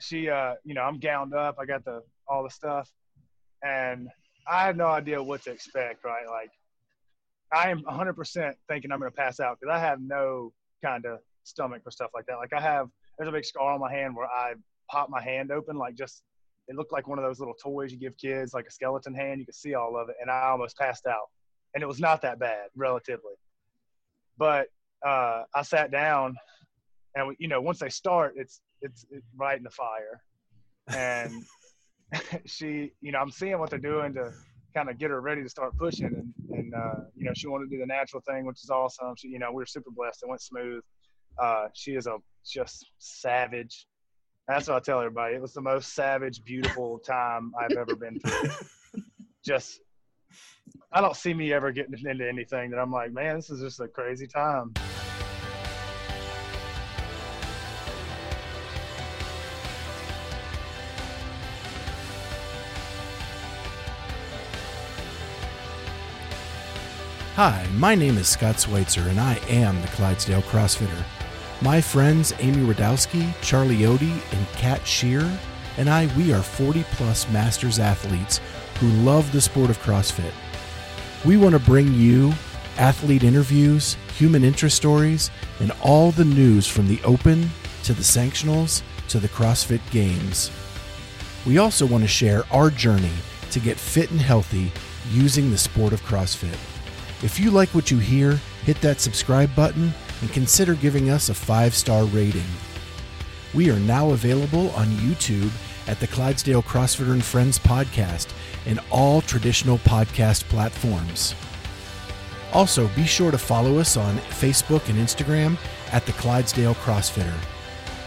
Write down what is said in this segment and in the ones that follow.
she, uh, you know, I'm gowned up. I got the all the stuff, and I have no idea what to expect. Right, like I am 100% thinking I'm going to pass out because I have no kind of stomach for stuff like that. Like I have, there's a big scar on my hand where I popped my hand open, like just it looked like one of those little toys you give kids, like a skeleton hand. You could see all of it, and I almost passed out. And it was not that bad, relatively. But uh, I sat down, and you know, once they start, it's it's, it's right in the fire. And she, you know, I'm seeing what they're doing to kind of get her ready to start pushing, and and uh, you know, she wanted to do the natural thing, which is awesome. She, you know, we were super blessed. It went smooth. Uh, she is a just savage that's what I tell everybody. It was the most savage, beautiful time I've ever been through. just, I don't see me ever getting into anything that I'm like, man, this is just a crazy time. Hi, my name is Scott Schweitzer, and I am the Clydesdale CrossFitter. My friends Amy Radowski, Charlie Odie, and Kat Shear and I, we are 40 plus masters athletes who love the sport of CrossFit. We want to bring you athlete interviews, human interest stories, and all the news from the Open to the Sanctionals to the CrossFit Games. We also want to share our journey to get fit and healthy using the sport of CrossFit. If you like what you hear, hit that subscribe button and consider giving us a five star rating. We are now available on YouTube at the Clydesdale CrossFitter and Friends podcast and all traditional podcast platforms. Also, be sure to follow us on Facebook and Instagram at the Clydesdale CrossFitter.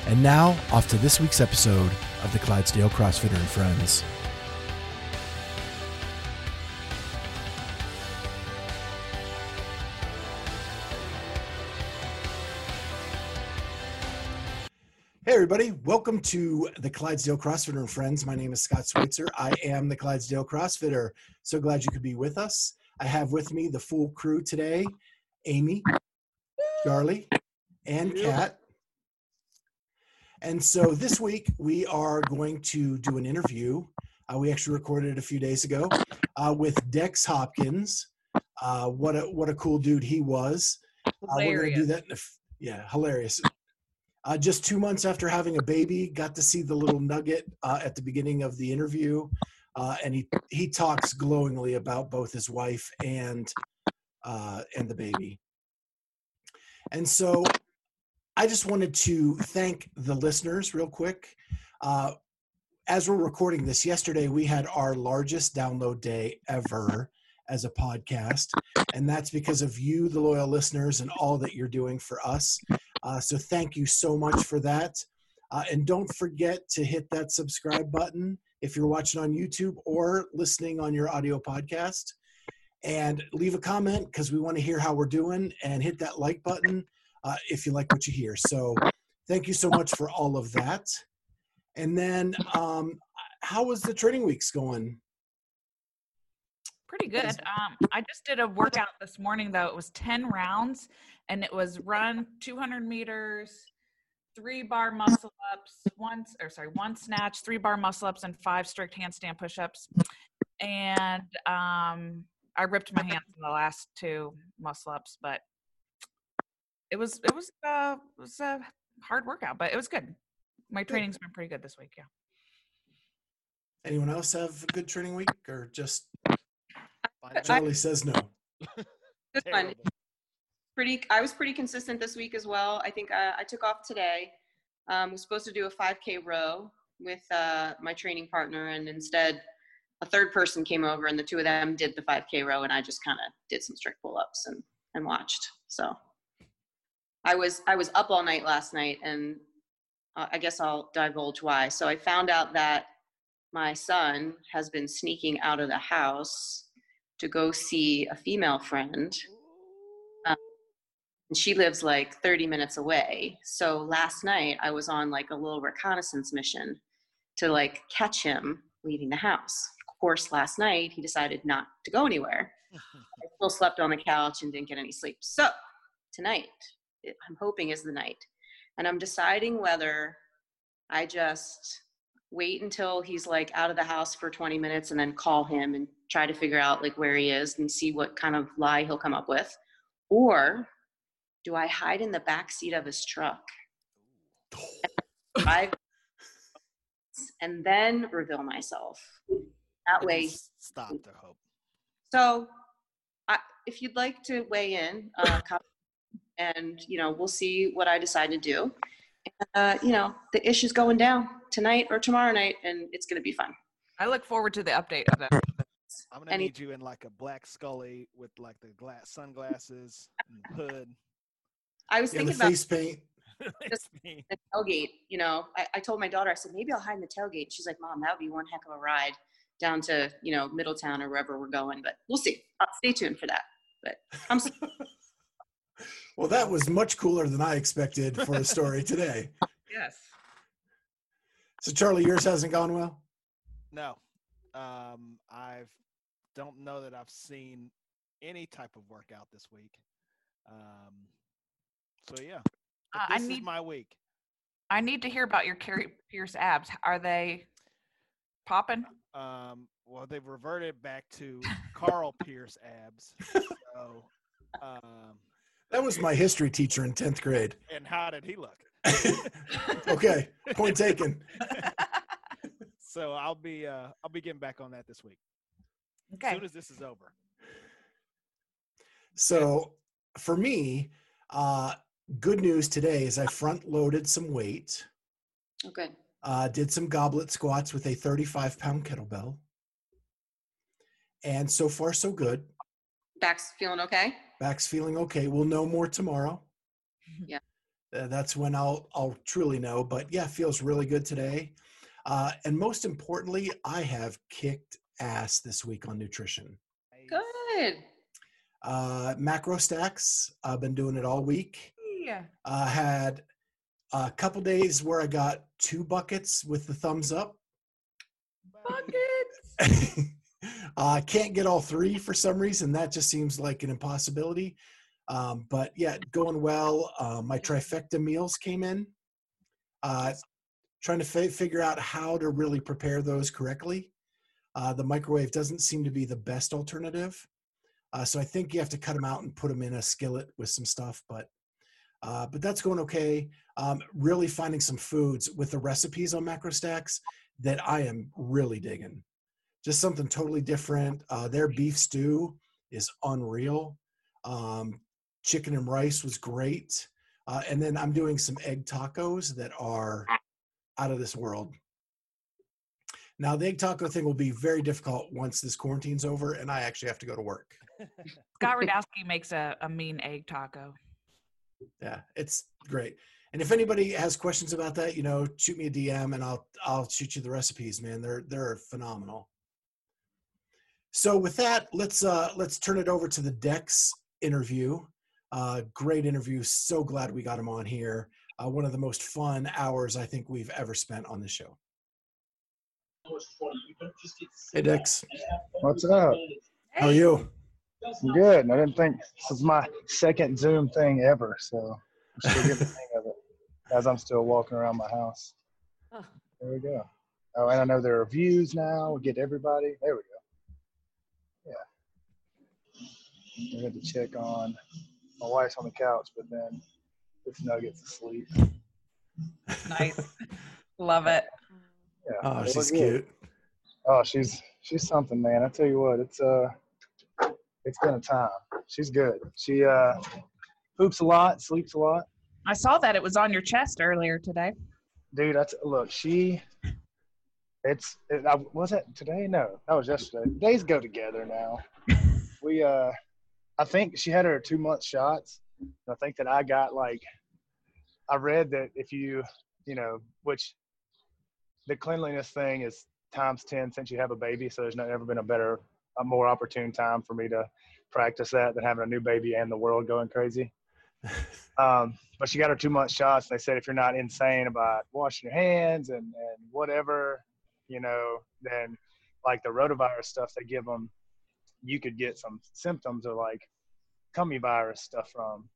And now, off to this week's episode of the Clydesdale CrossFitter and Friends. Everybody. Welcome to the Clydesdale CrossFitter and Friends. My name is Scott Schweitzer. I am the Clydesdale CrossFitter. So glad you could be with us. I have with me the full crew today Amy, Charlie, and Kat. And so this week we are going to do an interview. Uh, we actually recorded it a few days ago uh, with Dex Hopkins. Uh, what a what a cool dude he was. Uh, we're going to do that. In a, yeah, hilarious uh, just two months after having a baby, got to see the little nugget uh, at the beginning of the interview, uh, and he he talks glowingly about both his wife and uh, and the baby. And so, I just wanted to thank the listeners real quick. Uh, as we're recording this, yesterday we had our largest download day ever as a podcast, and that's because of you, the loyal listeners, and all that you're doing for us. Uh, so thank you so much for that. Uh, and don't forget to hit that subscribe button if you're watching on YouTube or listening on your audio podcast. And leave a comment because we want to hear how we're doing and hit that like button uh, if you like what you hear. So thank you so much for all of that. And then, um, how was the training weeks going? Pretty good. Um, I just did a workout this morning though. It was 10 rounds and it was run 200 meters, three bar muscle ups, one or sorry, one snatch, three bar muscle ups, and five strict handstand push ups. And um, I ripped my hands in the last two muscle ups, but it was it was uh, it was a hard workout, but it was good. My training's been pretty good this week. Yeah. Anyone else have a good training week or just Charlie says no. Good one pretty i was pretty consistent this week as well. I think uh, i took off today. Um, was supposed to do a 5k row with uh, my training partner and instead a third person came over and the two of them did the 5k row and i just kind of did some strict pull-ups and and watched. So i was i was up all night last night and uh, i guess i'll divulge why. So i found out that my son has been sneaking out of the house to go see a female friend and she lives like 30 minutes away. So last night i was on like a little reconnaissance mission to like catch him leaving the house. Of course last night he decided not to go anywhere. I still slept on the couch and didn't get any sleep. So tonight i'm hoping is the night. And i'm deciding whether I just wait until he's like out of the house for 20 minutes and then call him and try to figure out like where he is and see what kind of lie he'll come up with. Or do I hide in the back seat of his truck? Drive and then reveal myself. That way, Stop the hope. so I, if you'd like to weigh in, uh, and you know we'll see what I decide to do. Uh, you know the issue's going down tonight or tomorrow night, and it's going to be fun. I look forward to the update of that. I'm gonna Any- need you in like a black Scully with like the glass sunglasses and the hood. I was Yeah, the thinking about face paint. It's me. the tailgate. You know, I, I told my daughter, I said maybe I'll hide in the tailgate. She's like, Mom, that would be one heck of a ride down to you know Middletown or wherever we're going. But we'll see. Uh, stay tuned for that. But I'm Well, that was much cooler than I expected for a story today. Yes. So, Charlie, yours hasn't gone well. No, um, I've don't know that I've seen any type of workout this week. Um, so yeah, but Uh, I this is need- my week. I need to hear about your Carrie Pierce abs. Are they popping? Um, well, they've reverted back to Carl Pierce abs. So, um, That was my history teacher in 10th grade. and how did he look? okay, point taken. So I'll be uh, I'll be getting back on that this week. Okay. As soon as this is over. So, for me, uh, good news today is I front loaded some weight, oh, good. uh, did some goblet squats with a 35 pound kettlebell. And so far, so good. Back's feeling okay. Back's feeling okay. We'll know more tomorrow. Yeah. Uh, that's when I'll I'll truly know. But yeah, feels really good today. Uh, and most importantly, I have kicked ass this week on nutrition. Good. Uh, Macrostax. I've been doing it all week. Yeah. uh, had a couple days where I got two buckets with the thumbs up. Buckets. I can't get all three for some reason. That just seems like an impossibility. Um, but yeah, going well. Uh, my trifecta meals came in. Uh, trying to fi- figure out how to really prepare those correctly. Uh, the microwave doesn't seem to be the best alternative. Uh, so I think you have to cut them out and put them in a skillet with some stuff. But uh, but that's going okay. Um, really finding some foods with the recipes on Macrostax that I am really digging. Just something totally different. Uh, their beef stew is unreal. Um, chicken and rice was great. Uh, and then I'm doing some egg tacos that are out of this world. Now, the egg taco thing will be very difficult once this quarantine's over and I actually have to go to work. Scott Radowski makes a, a mean egg taco. Yeah, it's great. And if anybody has questions about that, you know, shoot me a DM and I'll I'll shoot you the recipes, man. They're they're phenomenal. So with that, let's uh let's turn it over to the Dex interview. Uh great interview. So glad we got him on here. Uh, one of the most fun hours I think we've ever spent on the show. Hey Dex, What's up? how are you? I'm good. I didn't think this is my second Zoom thing ever, so I'm still getting the hang of it as I'm still walking around my house. Oh. There we go. Oh, and I know there are views now. We get everybody. There we go. Yeah. I had to check on my wife's on the couch, but then this nugget's asleep. Nice. Love it. Yeah. Oh, she's look good. cute. Oh, she's she's something, man. I tell you what, it's uh, it's been a time. She's good. She uh, poops a lot, sleeps a lot. I saw that it was on your chest earlier today. dude. I t- look, she. It's it, I, was it today? No, that was yesterday. Days go together now. we uh, I think she had her two month shots. I think that I got like, I read that if you, you know, which the cleanliness thing is times ten since you have a baby. So there's not ever been a better, a more opportune time for me to practice that than having a new baby and the world going crazy. Um, but she got her two month shots. And they said if you're not insane about washing your hands and, and whatever, you know, then like the rotavirus stuff they give them, you could get some symptoms of like cummy virus stuff from.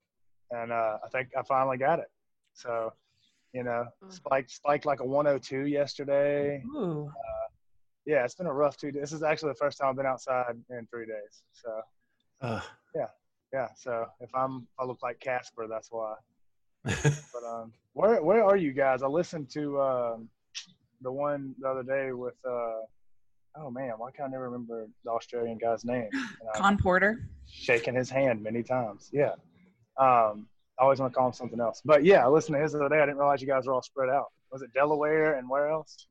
And uh, I think I finally got it. So, You know, Mm. spiked spiked like a 102 yesterday. Ooh. Yeah, it's been a rough two. days. This is actually the first time I've been outside in three days. So Uh, yeah, so if I'm I look like Casper, that's why. But um, where where are you guys? I listened to um, the one the other day with uh, oh man, why can't I never remember the Australian guy's name? And I'm Khan Porter. shaking his hand many times. Yeah. Um, I always want to call him something else. But yeah, I listened to his the other day. I didn't realize you guys were all spread out. Was it Delaware and where else?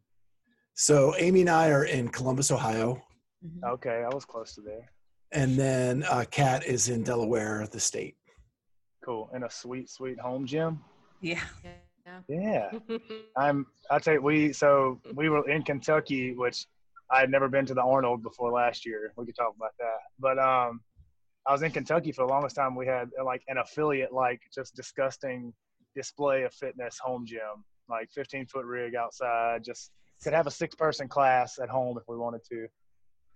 So Amy and I are in Columbus, Ohio, Mm-hmm. Okay, I was close to there. and then uh, Kat is in Delaware, the state. Cool. In a sweet, sweet home gym. Yeah. Yeah. I'm I tell you we so we were in Kentucky, which I had never been to the Arnold before last year. We could talk about that. But um I was in Kentucky for the longest time. We had like an affiliate like just disgusting display of fitness home gym, like 15 foot rig outside, just could have a six person class at home if we wanted to.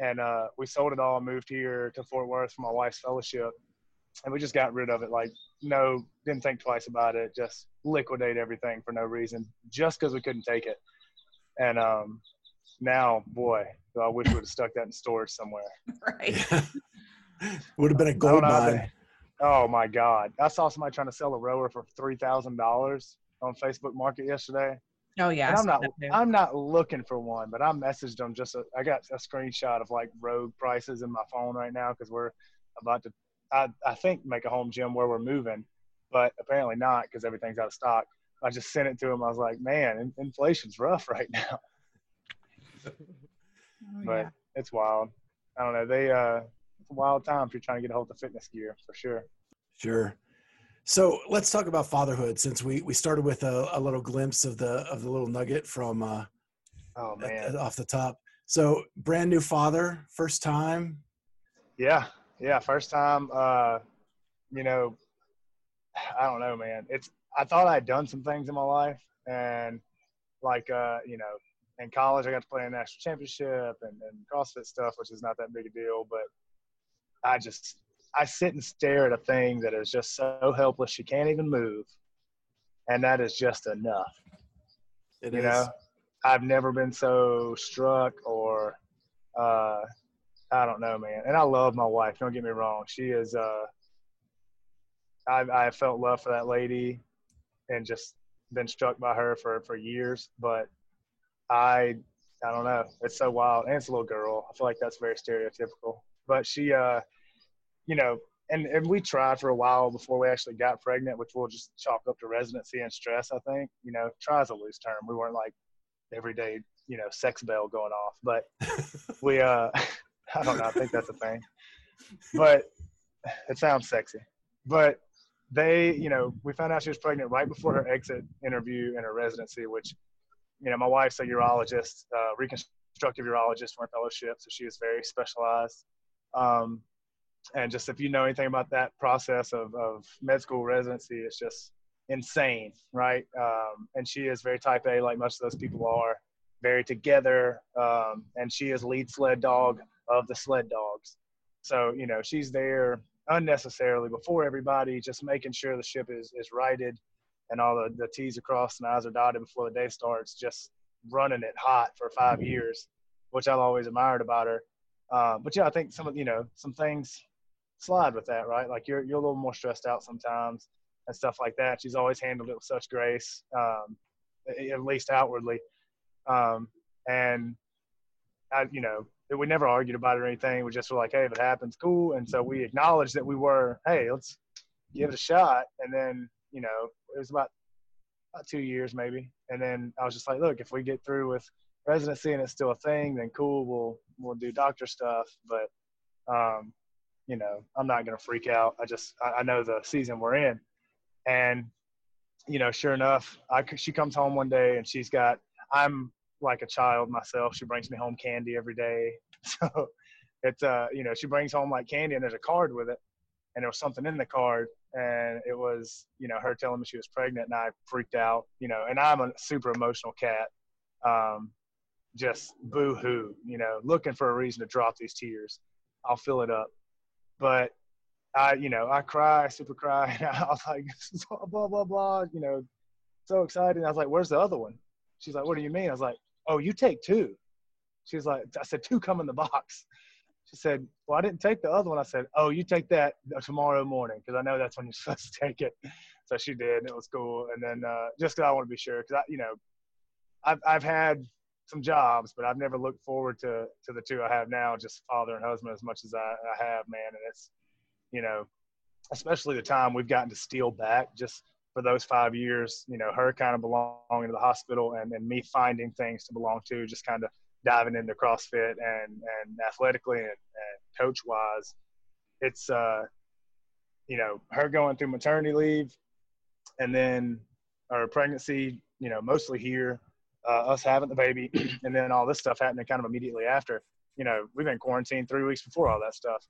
And uh, we sold it all, moved here to Fort Worth for my wife's fellowship. And we just got rid of it. Like, no, didn't think twice about it. Just liquidate everything for no reason, just because we couldn't take it. And um, now, boy, I wish we would have stuck that in storage somewhere. Right. Would have been a gold don't know how mine. Oh my God! I saw somebody trying to sell a rower for three thousand dollars on Facebook Market yesterday. Oh yeah. I I'm not. I'm not looking for one, but I messaged them just a, I got a screenshot of like rogue prices in my phone right now because we're about to I, I think make a home gym where we're moving, but apparently not because everything's out of stock. I just sent it to him. I was like, man, in, inflation's rough right now, Oh, but yeah. it's wild. I don't know. They uh, it's a wild time if you're trying to get a hold of fitness gear for sure. Sure. So let's talk about fatherhood since we, we started with a, a little glimpse of the of the little nugget from uh, Oh man, off the top. So brand new father, first time. Yeah, yeah. First time, uh, you know, I don't know, man. It's I thought I'd done some things in my life, and like uh, you know, in college I got to play in a national championship and, and CrossFit stuff, which is not that big a deal. But I just I sit and stare at a thing that is just so helpless she can't even move, and that is just enough. It you is. know i've never been so struck or uh i don't know man. And i love my wife don't get me wrong. She is uh i've i felt love for that lady and just been struck by her for for years but i i don't know. It's so wild. And it's a little girl. I feel like that's very stereotypical. But she uh you know and, and we tried for a while before we actually got pregnant, which we'll just chalk up to residency and stress. I think you know, try is a loose term. We weren't like everyday, you know, sex bell going off, but we, uh, I don't know. I think that's a thing, but it sounds sexy. But they, you know, we found out she was pregnant right before her exit interview in her residency, which, you know, my wife's a urologist, uh, reconstructive urologist for her fellowship, so she is very specialized. Um, and just if you know anything about that process of, of med school residency, it's just insane, right? Um, and she is very type A, like most of those people are, very together. Um, and she is lead sled dog of the sled dogs. So, you know, she's there unnecessarily before everybody, just making sure the ship is, is righted and all the, the T's are crossed and I's are dotted before the day starts, just running it hot for five years, which I've always admired about her. Uh, but yeah, I think some of, you know, some things slide with that, right? Like you're, you're a little more stressed out sometimes and stuff like that. She's always handled it with such grace, um, at least outwardly. Um, and I, you know, we never argued about it or anything. We just were like, hey, if it happens, cool. And so we acknowledged that we were, hey, let's give it a shot. And then, you know, it was about, about two years maybe. And then I was just like, look, if we get through with residency and it's still a thing, then cool, we'll we'll do doctor stuff. But um, you know, I'm not gonna freak out. I just I, I know the season we're in, and you know, sure enough, I she comes home one day and she's got I'm like a child myself. She brings me home candy every day. So it's uh, you know, she brings home like candy and there's a card with it. And there was something in the card and it was, you know, her telling me she was pregnant and I freaked out, you know, and I'm a super emotional cat. Um, just boo hoo, you know, looking for a reason to drop these tears. I'll fill it up. But I, you know, I cry, super cry. And I was like, blah, blah, blah, you know, so excited. I was like, "Where's the other one?" She's like, "What do you mean?" I was like, "Oh, you take two. She was like, "I said two come in the box." She said, "Well, I didn't take the other one." I said, "Oh, you take that tomorrow morning because I know that's when you're supposed to take it." So she did, and it was cool. And then uh, just 'cause I want to be sure, because I, you know, I've I've had some jobs, but I've never looked forward to to the two I have now, just father and husband, as much as I, I have, man. And it's, you know, especially the time we've gotten to steal back just for those five years. You know, her kind of belonging to the hospital, and and me finding things to belong to, just kind of diving into CrossFit and and athletically and, and coach wise, it's uh, you know, her going through maternity leave, and then our pregnancy, you know, mostly here uh, us having the baby, and then all this stuff happening kind of immediately after. You know, we've been quarantined three weeks before all that stuff,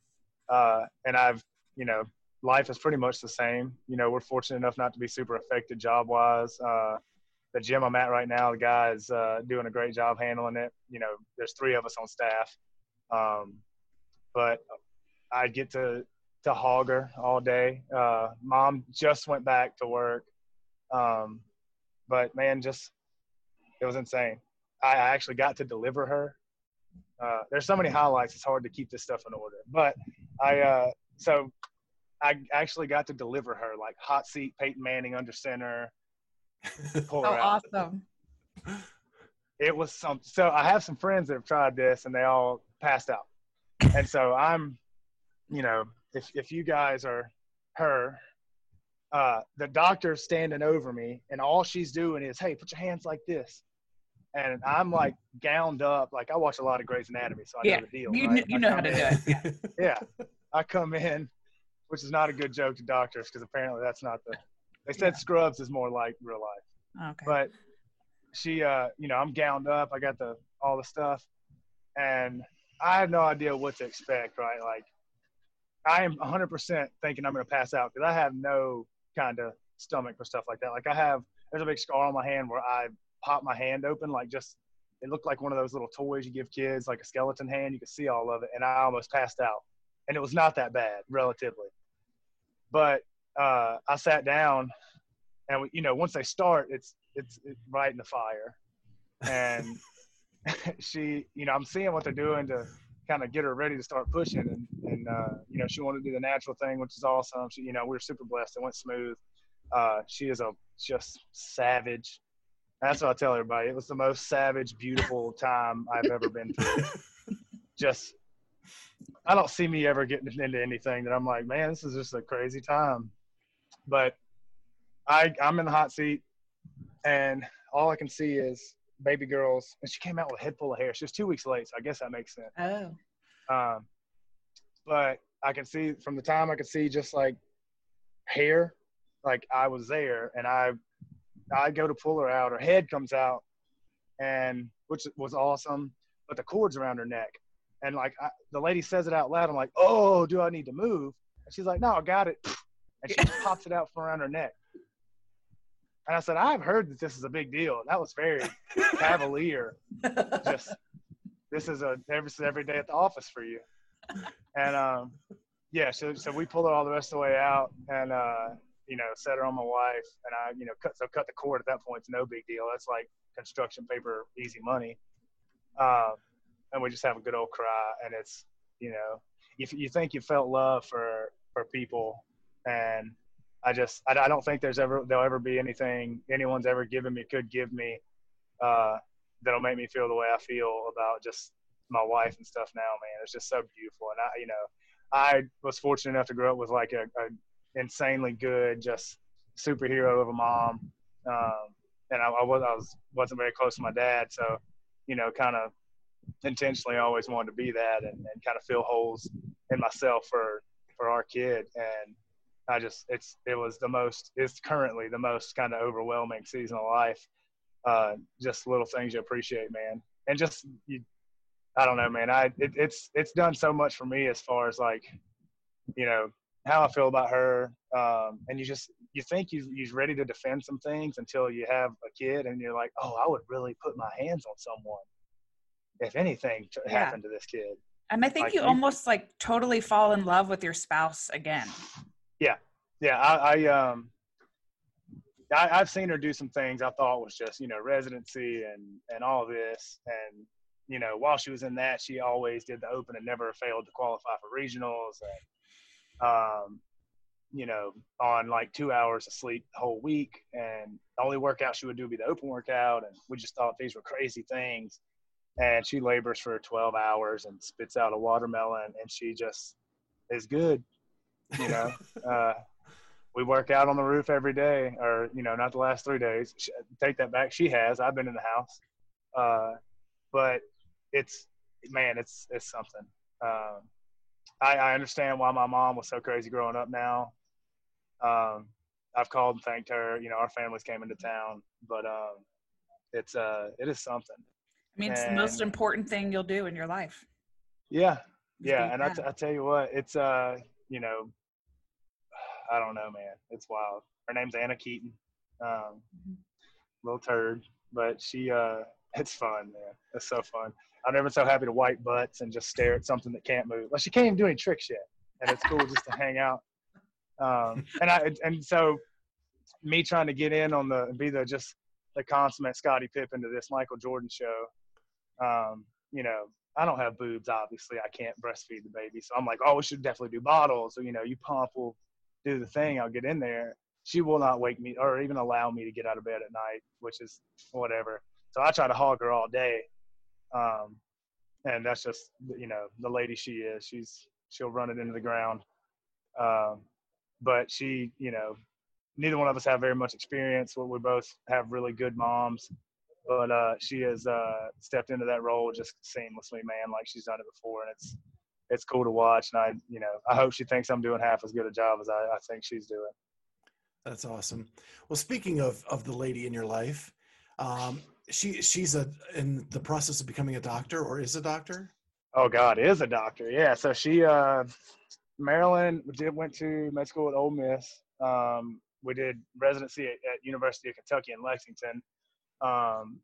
uh, and I've, you know, life is pretty much the same. You know, we're fortunate enough not to be super affected job wise. Uh, the gym I'm at right now, the guy is uh, doing a great job handling it. You know, there's three of us on staff, um, but I get to to hog her all day. Uh, mom just went back to work, um, but man, just it was insane. I actually got to deliver her. Uh, there's so many highlights; it's hard to keep this stuff in order. But I, uh, so I actually got to deliver her, like hot seat, Peyton Manning under center. Pull her oh, out. awesome! It was some. So I have some friends that have tried this, and they all passed out. And so I'm, you know, if if you guys are her, uh, the doctor's standing over me, and all she's doing is, "Hey, put your hands like this." And I'm like gowned up. Like I watch a lot of Grey's Anatomy, so I yeah. know the deal. You, right? you know how to in, do it. Yeah. yeah. I come in, which is not a good joke to doctors because apparently that's not the. They said yeah. Scrubs is more like real life. Okay. But she, uh, you know, I'm gowned up. I got the all the stuff, and I had no idea what to expect. Right, like I am 100% thinking I'm going to pass out because I have no kind of stomach for stuff like that. Like I have, there's a big scar on my hand where I pop my hand open, like just it looked like one of those little toys you give kids, like a skeleton hand. You could see all of it, and I almost passed out. And it was not that bad, relatively. But uh, I sat down, and you know, once they start, it's it's, it's right in the fire. And she, you know, I'm seeing what they're doing to kind of get her ready to start pushing, and and uh, you know, she wanted to do the natural thing, which is awesome. She, you know, we are super blessed. It went smooth. Uh, she is a just savage that's what I tell everybody. It was the most savage, beautiful time I've ever been through. just, I don't see me ever getting into anything that I'm like, man, this is just a crazy time. But I, I'm in the hot seat, and all I can see is baby girls. And she came out with a head full of hair. She was two weeks late, so I guess that makes sense. Oh. Um, but I can see from the time I could see just like hair, like I was there, and I I go to pull her out, her head comes out, and which was awesome, but the cord's around her neck. And like I, the lady says it out loud, I'm like, oh, do I need to move? And she's like, no, I got it. And she pops it out from around her neck. And I said, I've heard that this is a big deal. That was very cavalier. Just this is a every every day at the office for you. And um, yeah, so so we pulled her all the rest of the way out, and uh, you know, set her on my wife, and I, you know, cut so cut the cord at that point. It's no big deal. That's like construction paper, easy money. Um, and we just have a good old cry, and it's, you know, if you think you felt love for for people, and I just, I, I don't think there's ever there'll ever be anything anyone's ever given me could give me uh, that'll make me feel the way I feel about just my wife and stuff now, man. It's just so beautiful. And I, you know, I was fortunate enough to grow up with like a, a insanely good, just superhero of a mom. Um, and I, I, was I was wasn't very close to my dad, so you know, kind of intentionally always wanted to be that and, and kind of fill holes in myself for for our kid. And I just it's it was the most it's currently the most kind of overwhelming season of life. Uh, just little things you appreciate, man, and just you. I don't know, man. I it, it's it's done so much for me as far as like, you know, how I feel about her. Um, and you just you think you you're ready to defend some things until you have a kid, and you're like, oh, I would really put my hands on someone if anything yeah. happened to this kid. And I think like, you, almost like totally fall in love with your spouse again. Yeah, yeah. I, I um, I, I've seen her do some things I thought was just you know residency and and all this, and you know while she was in that, she always did the open and never failed to qualify for regionals. And, um, you know, on like two hours of sleep the whole week, and the only workout she would do would be the open workout, and we just thought these were crazy things. And she labors for 12 hours and spits out a watermelon, and she just is good. You know, uh, we work out on the roof every day, or you know, not the last three days. She, take that back. She has. I've been in the house, uh, but it's man, it's it's something. Um, I, I understand why my mom was so crazy growing up. Now, um, I've called and thanked her. You know, our families came into town, but um, it's uh, it is something. I mean, it's the most important thing you'll do in your life. Yeah, yeah, and I, t- I tell you what, it's uh, you know, I don't know, man. It's wild. Her name's Anna Keaton. Um, mm-hmm. little turd, but she uh, it's fun, man. It's so fun. I've never been so happy to wipe butts and just stare at something that can't move. Like she can't even do any tricks yet, and it's cool just to hang out. Um, and I and so me trying to get in on the be the just the consummate Scottie Pippen to this Michael Jordan show. Um, you know, I don't have boobs, obviously. I can't breastfeed the baby. So I'm like, oh, we should definitely do bottles. So, you know, you pump will do the thing. I'll get in there. She will not wake me or even allow me to get out of bed at night, which is whatever. So I try to hog her all day. Um, and that's just, you know, the lady she is. She's, she'll run it into the ground. Um, but she, you know, neither one of us have very much experience. We both have really good moms but uh, she has uh, stepped into that role just seamlessly, man. Like she's done it before, and it's it's cool to watch. And I, you know, I hope she thinks I'm doing half as good a job as I, I think she's doing. That's awesome. Well, speaking of of the lady in your life, um, she she's a in the process of becoming a doctor or is a doctor. Oh God, is a doctor. Yeah. So she, uh, Marilyn, did went to med school at Ole Miss. Um, we did residency at, at University of Kentucky in Lexington um,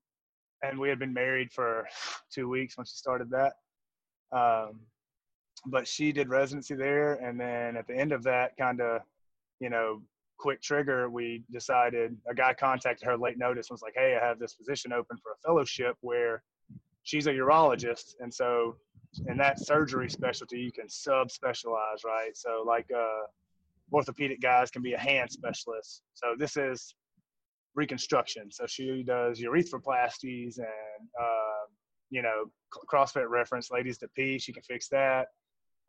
and we had been married for two weeks when she started that. Um, but she did residency there, and then at the end of that, kind of, you know, quick trigger, we decided a guy contacted her late notice and was like, "Hey, I have this position open for a fellowship where she's a urologist, and so in that surgery specialty, you can sub specialize, right? So like uh, orthopedic guys can be a hand specialist. So this is reconstruction. So she does urethroplasties and, uh, you know, CrossFit reference, ladies to pee, she can fix that,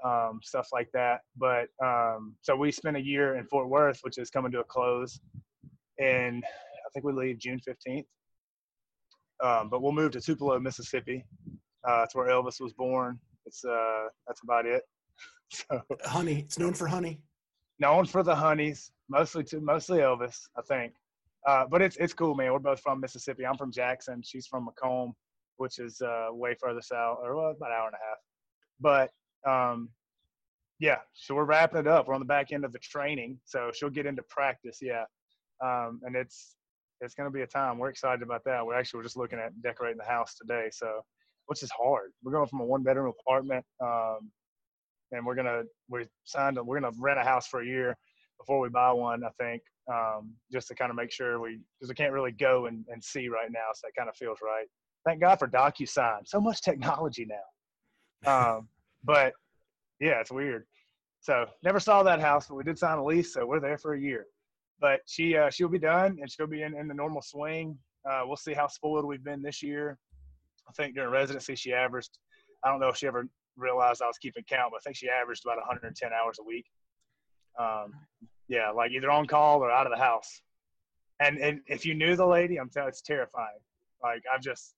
um, stuff like that. But um, so we spent a year in Fort Worth, which is coming to a close. And I think we leave June 15th. Um, but we'll move to Tupelo, Mississippi. Uh, that's where Elvis was born. It's uh, that's about it. so, honey, it's known for honey. Known for the honeys, mostly to mostly Elvis, I think. Uh, but it's it's cool, man. We're both from Mississippi. I'm from Jackson. She's from McComb, which is uh, way further south, or well, about an hour and a half. But um, yeah, so we're wrapping it up. We're on the back end of the training, so she'll get into practice. Yeah, um, and it's it's going to be a time. We're excited about that. We're actually we're just looking at decorating the house today, so which is hard. We're going from a one bedroom apartment, um, and we're gonna we signed. A, we're gonna rent a house for a year before we buy one. I think um, just to kind of make sure we because we can't really go and, and see right now, so that kind of feels right. Thank God for DocuSign. So much technology now. Um, but yeah, it's weird. So never saw that house, but we did sign a lease, so we're there for a year. But she uh, she'll be done and she'll be in, in the normal swing. Uh, we'll see how spoiled we've been this year. I think during residency she averaged. I don't know if she ever realized I was keeping count, but I think she averaged about 110 hours a week. Um, yeah, like either on call or out of the house. And and if you knew the lady, I'm telling it's terrifying. Like I'm just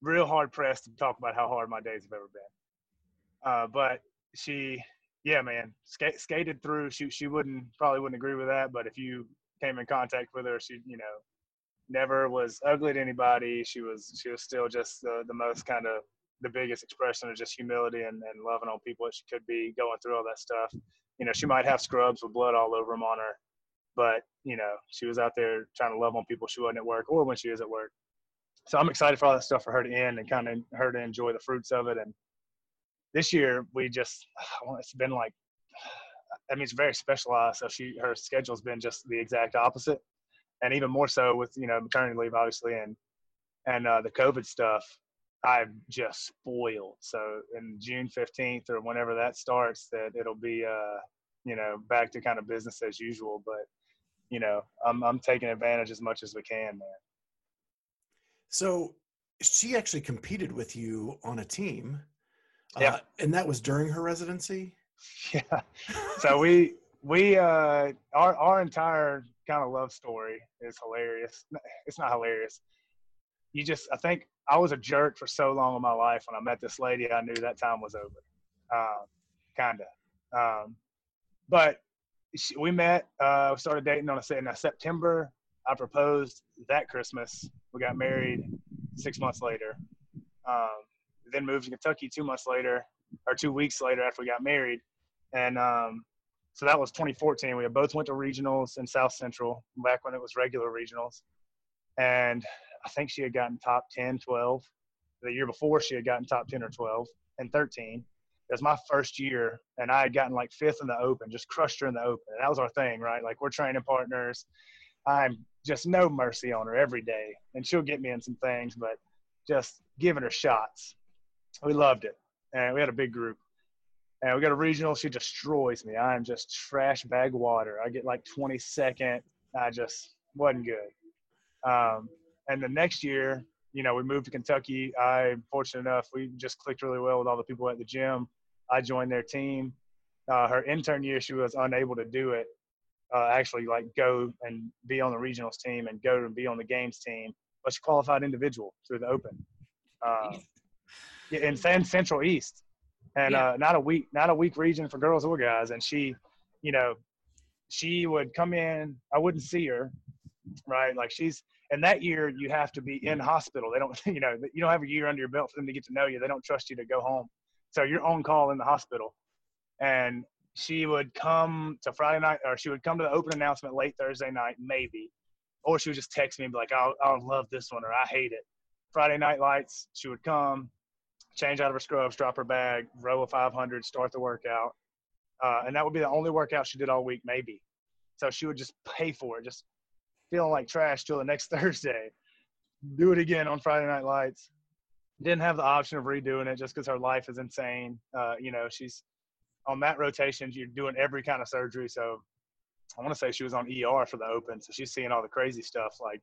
real hard pressed to talk about how hard my days have ever been. Uh, but she, yeah, man, skate, skated through. She she wouldn't probably wouldn't agree with that. But if you came in contact with her, she you know never was ugly to anybody. She was she was still just the the most kind of the biggest expression of just humility and, and loving on people that she could be going through all that stuff you know, she might have scrubs with blood all over them on her, but you know, she was out there trying to love on people she wasn't at work or when she is at work. So I'm excited for all that stuff for her to end and kind of her to enjoy the fruits of it. And this year we just, it's been like, I mean, it's very specialized. So she, her schedule's been just the exact opposite. and even more so with you know maternity leave, obviously, and and uh, the COVID stuff. I've just spoiled. So in June 15th or whenever that starts, that it'll be uh, you know back to kind of business as usual. But you know, I'm I'm taking advantage as much as we can, man. So she actually competed with you on a team. Yeah. Uh, and that was during her residency? Yeah. So we we uh our our entire kind of love story is hilarious. It's not hilarious. You just I think I was a jerk for so long in my life when I met this lady I knew that time was over. Um kinda. Um but she, we met uh we started dating on a in a September. I proposed that Christmas. We got married 6 months later. Um then moved to Kentucky 2 months later or 2 weeks later after we got married and um, so that was 2014. We both went to regionals in South Central back when it was regular regionals. And I think she had gotten top 10, 12. The year before, she had gotten top 10 or 12 and 13. It was my first year, and I had gotten like fifth in the open, just crushed her in the open. And that was our thing, right? Like we're training partners. I'm just no mercy on her every day, and she'll get me in some things, but just giving her shots. We loved it, and we had a big group and we got a regional. She destroys me. I am just trash bag water. I get like 22nd. I just wasn't good. Um, and the next year, you know, we moved to Kentucky. I, fortunate enough, we just clicked really well with all the people at the gym. I joined their team. Uh, her intern year, she was unable to do it. Uh, actually, like go and be on the regionals team and go and be on the games team, but she qualified individual through the Open. Uh, in San Central East, and Yeah. uh, not a weak not a weak region for girls or guys. And she, you know, she would come in. I wouldn't see her, right? Like she's and that year you have to be in hospital. They don't, you know, you don't have a year under your belt for them to get to know you. They don't trust you to go home, so you're on call in the hospital. And she would come to Friday night, or she would come to the open announcement late Thursday night, maybe, or she would just text me and be like, "I'll, I'll love this one," or "I hate it." Friday night lights, she would come, change out of her scrubs, drop her bag, row a 500, start the workout. Uh, and that would be the only workout she did all week, maybe. So she would just pay for it, just feeling like trash till the next Thursday. Do it again on Friday Night Lights. Didn't have the option of redoing it just because her life is insane. Uh, you know, she's on that rotation. You're doing every kind of surgery. So I want to say she was on ER for the Open. So she's seeing all the crazy stuff like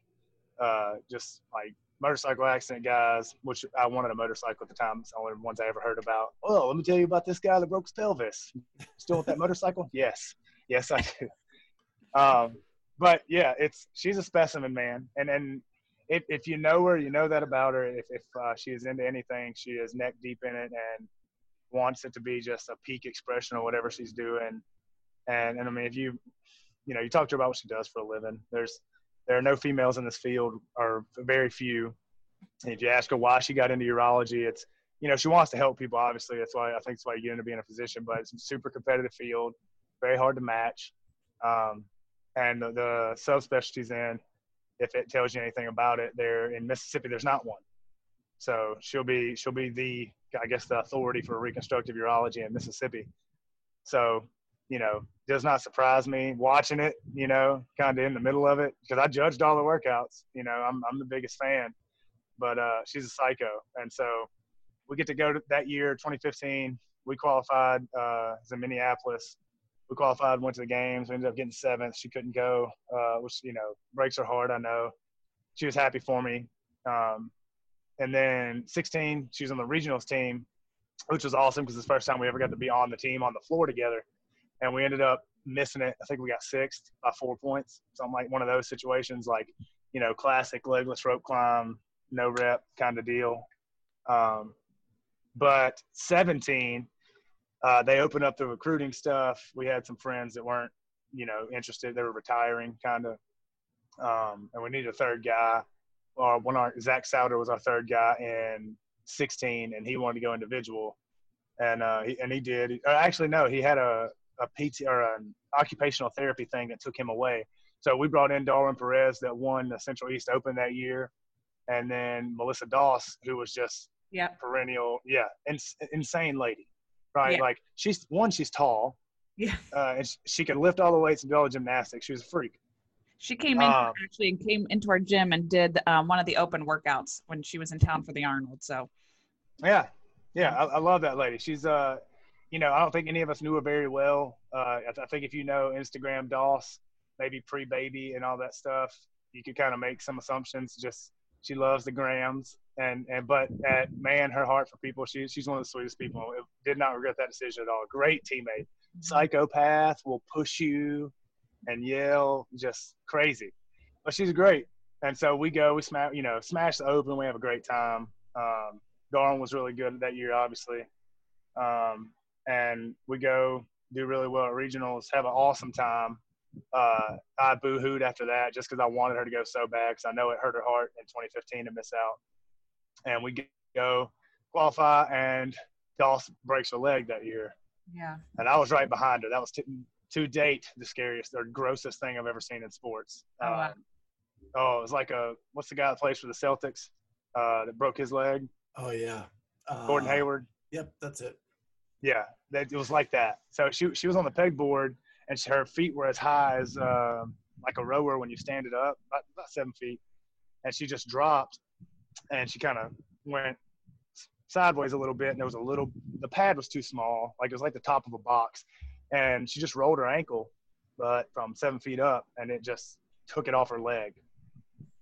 uh, just like motorcycle accident guys, which I wanted a motorcycle at the time. It's the only ones I ever heard about. Oh, let me tell you about this guy that broke his pelvis. Still with that motorcycle? Yes. Yes, I do. Um, but yeah, it's she's a specimen, man. And and if, if you know her, you know that about her. If, if uh, she is into anything, she is neck deep in it and wants it to be just a peak expression of whatever she's doing. And and I mean, if you you know you talk to her about what she does for a living, there's there are no females in this field, or very few. And if you ask her why she got into urology, it's you know she wants to help people. Obviously, that's why I think that's why you get into being a physician. But it's a super competitive field, very hard to match. Um, and the, the subspecialties in, if it tells you anything about it, there in Mississippi, there's not one. So she'll be she'll be the I guess the authority for reconstructive urology in Mississippi. So you know, does not surprise me watching it, you know, kind of in the middle of it because I judged all the workouts. You know, I'm, I'm the biggest fan, but uh, she's a psycho. And so we get to go to that year, 2015. We qualified uh, in Minneapolis. We qualified, went to the games. We ended up getting seventh. She couldn't go, uh, which, you know, breaks her heart. I know. She was happy for me. Um, and then 16, she was on the regionals team, which was awesome because it's the first time we ever got to be on the team on the floor together and we ended up missing it. I think we got sixth by four points. Something like one of those situations, like you know, classic legless rope climb, no rep kind of deal. Um, but 17, uh, they opened up the recruiting stuff. We had some friends that weren't, you know, interested. They were retiring, kind of, um, and we needed a third guy. Or one, our Zach Souter was our third guy in 16, and he wanted to go individual, and uh, he, and he did. Uh, actually, no, he had a a PT or an occupational therapy thing that took him away. So we brought in Darwin Perez that won the Central East Open that year, and then Melissa Doss, who was just Yeah. perennial, yeah, ins- insane lady, right? Yeah. Like she's one, she's tall, Yeah. uh, and sh- she could lift all the weights and do all the gymnastics. She was a freak. She came in Um, actually and came into our gym and did um, one of the open workouts when she was in town for the Arnold. So Yeah, yeah, I, I love that lady. She's uh, you know, I don't think any of us knew her very well. Uh, I, I think if you know Instagram Doss, maybe pre-baby and all that stuff, you could kind of make some assumptions. Just she loves the grams, and and but at man, her heart for people, she she's one of the sweetest people. Did not regret that decision at all. Great teammate. Psychopath will push you and yell, just crazy, but she's great. And so we go, we smash, you know, smash the open. We have a great time. Um, Darn was really good that year, obviously. Um, and we go do really well at regionals, have an awesome time. Uh, I boo-hooed after that just because I wanted her to go so bad because I know it hurt her heart in 2015 to miss out. And we go qualify, and Doss breaks her leg that year, yeah, and I was right behind her. That was to, to date the scariest or grossest thing I've ever seen in sports. Oh, wow. Um, oh, it was like a what's the guy that plays for the Celtics uh, that broke his leg? Oh yeah. Uh, Gordon Hayward. Yep, that's it. Yeah, that it was like that. So she she was on the pegboard, and she, her feet were as high as uh, like a rower when you stand it up, about, about seven feet, and she just dropped, and she kind of went sideways a little bit, and there was a little the pad was too small, like it was like the top of a box, and she just rolled her ankle, but from seven feet up, and it just took it off her leg,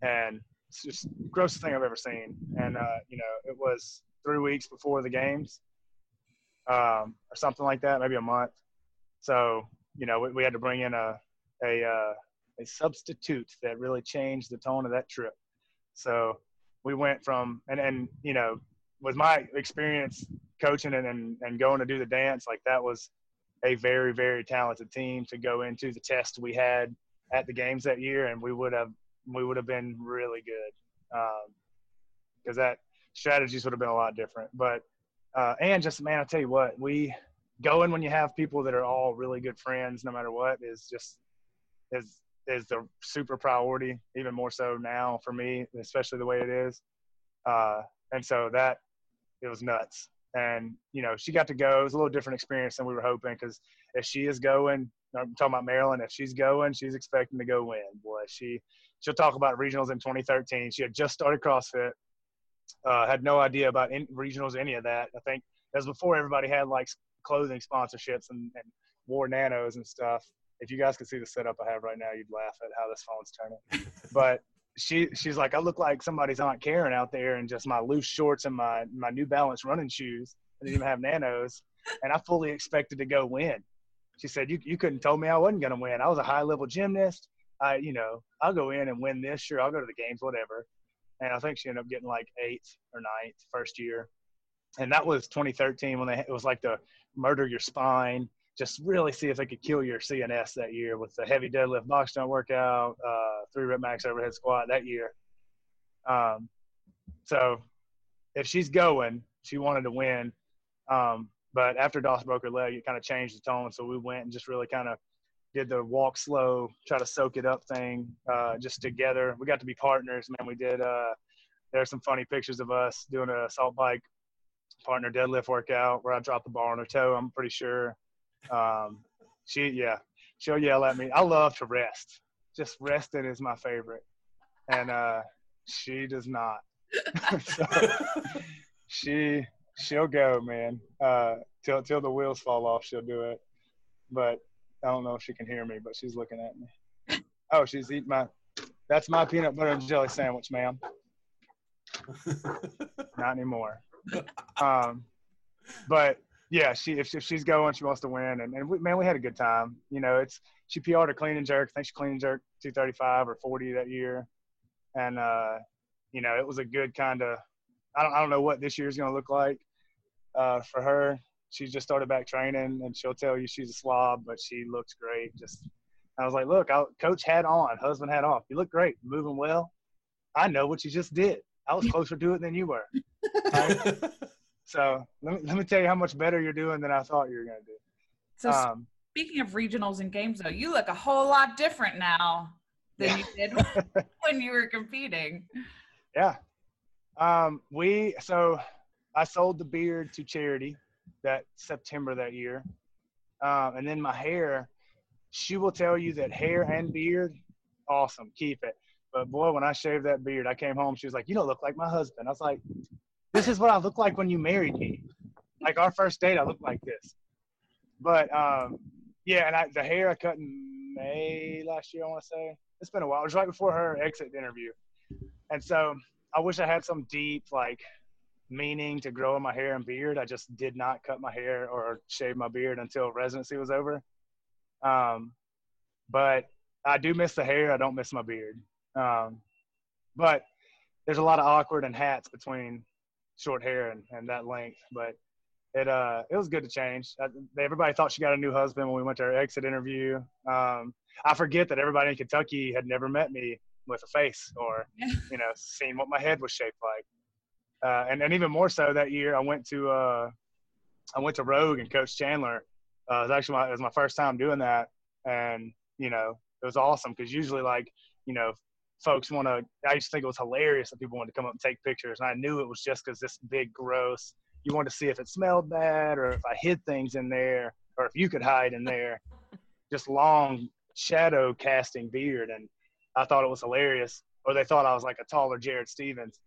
and it's just grossest thing I've ever seen. And uh, you know, it was three weeks before the games, um, or something like that, maybe a month. So you know, we, we had to bring in a a uh, a substitute that really changed the tone of that trip. So we went from and and you know, with my experience coaching and and, and going to do the dance, like that was a very very talented team to go into the test we had at the games that year, and we would have we would have been really good because that strategies would have been a lot different. But uh, and just man, I tell you what, we going when you have people that are all really good friends, no matter what, is just is is the super priority. Even more so now for me, especially the way it is. Uh, and so that it was nuts. And you know, she got to go. It was a little different experience than we were hoping because if she is going, I'm talking about Marilyn. If she's going, she's expecting to go win. Boy, she she'll talk about regionals in 2013. She had just started CrossFit, uh, had no idea about in, regionals, any of that. I think that was before everybody had like clothing sponsorships and, and wore nanos and stuff. If you guys could see the setup I have right now, you'd laugh at how this phone's turning. but she she's like, I look like somebody's Aunt Karen out there in just my loose shorts and my my New Balance running shoes. I didn't even have nanos, and I fully expected to go win. She said, "You you couldn't tell me I wasn't gonna win. I was a high level gymnast. I you know I'll go in and win this. Sure, I'll go to the games, whatever." And I think she ended up getting like eighth or ninth first year, and that was 2013 when they it was like the murder your spine, just really see if they could kill your CNS that year with the heavy deadlift box jump workout, uh, three rep max overhead squat that year. Um, so if she's going, she wanted to win. Um, but after Doss broke her leg, it kind of changed the tone. So we went and just really kind of did the walk slow, try to soak it up thing, uh, just together. We got to be partners, man. We did. Uh, there's some funny pictures of us doing a assault bike partner deadlift workout where I dropped the bar on her toe. I'm pretty sure. Um, she, yeah, she'll yell at me. I love to rest. Just resting is my favorite, and uh, she does not. so, she she'll go, man. Uh, till till the wheels fall off, she'll do it. But I don't know if she can hear me, but she's looking at me. Oh, she's eating my. That's my peanut butter and jelly sandwich, ma'am. Not anymore. Um, but yeah, she if, if she's going, she wants to win, and, and we, man, we had a good time. You know, it's she PR'd a clean and jerk. I think she clean and jerk 235 or 40 that year, and uh, you know, it was a good kind of. I don't I don't know what this year's going to look like uh, for her. She just started back training, and she'll tell you she's a slob, but she looks great. Just I was like, look, I'll, coach hat on, husband hat off. You look great, moving well. I know what you just did. I was closer to it than you were. So let me, let me tell you how much better you're doing than I thought you were going to do. So Um, speaking of regionals and games, though, you look a whole lot different now than you did when you were competing. yeah. Um, we, so I sold the beard to charity that September that year. Um, and then my hair, she will tell you that hair and beard awesome, keep it. But boy, when I shaved that beard, I came home. She was like, "You don't look like my husband." I was like, "This is what I look like when you married me. Like our first date, I looked like this." But um, yeah, and I, the hair I cut in May last year. I want to say it's been a while. It was right before her exit interview, and so I wish I had some deep like meaning to grow in my hair and beard. I just did not cut my hair or shave my beard until residency was over. Um, but I do miss the hair. I don't miss my beard. Um, but there's a lot of awkward and hats between short hair and, and that length. But it uh it was good to change. Everybody thought she got a new husband when we went to our exit interview. Um, I forget that everybody in Kentucky had never met me with a face or you know seen what my head was shaped like. Uh, and, and even more so that year, I went to uh, I went to Rogue and Coach Chandler. Uh, it was actually my, it was my first time doing that, and you know it was awesome because usually like you know folks want to. I used to think it was hilarious that people wanted to come up and take pictures, and I knew it was just because this big gross. You wanted to see if it smelled bad or if I hid things in there or if you could hide in there. just long shadow casting beard, and I thought it was hilarious. Or they thought I was like a taller Jared Stevens,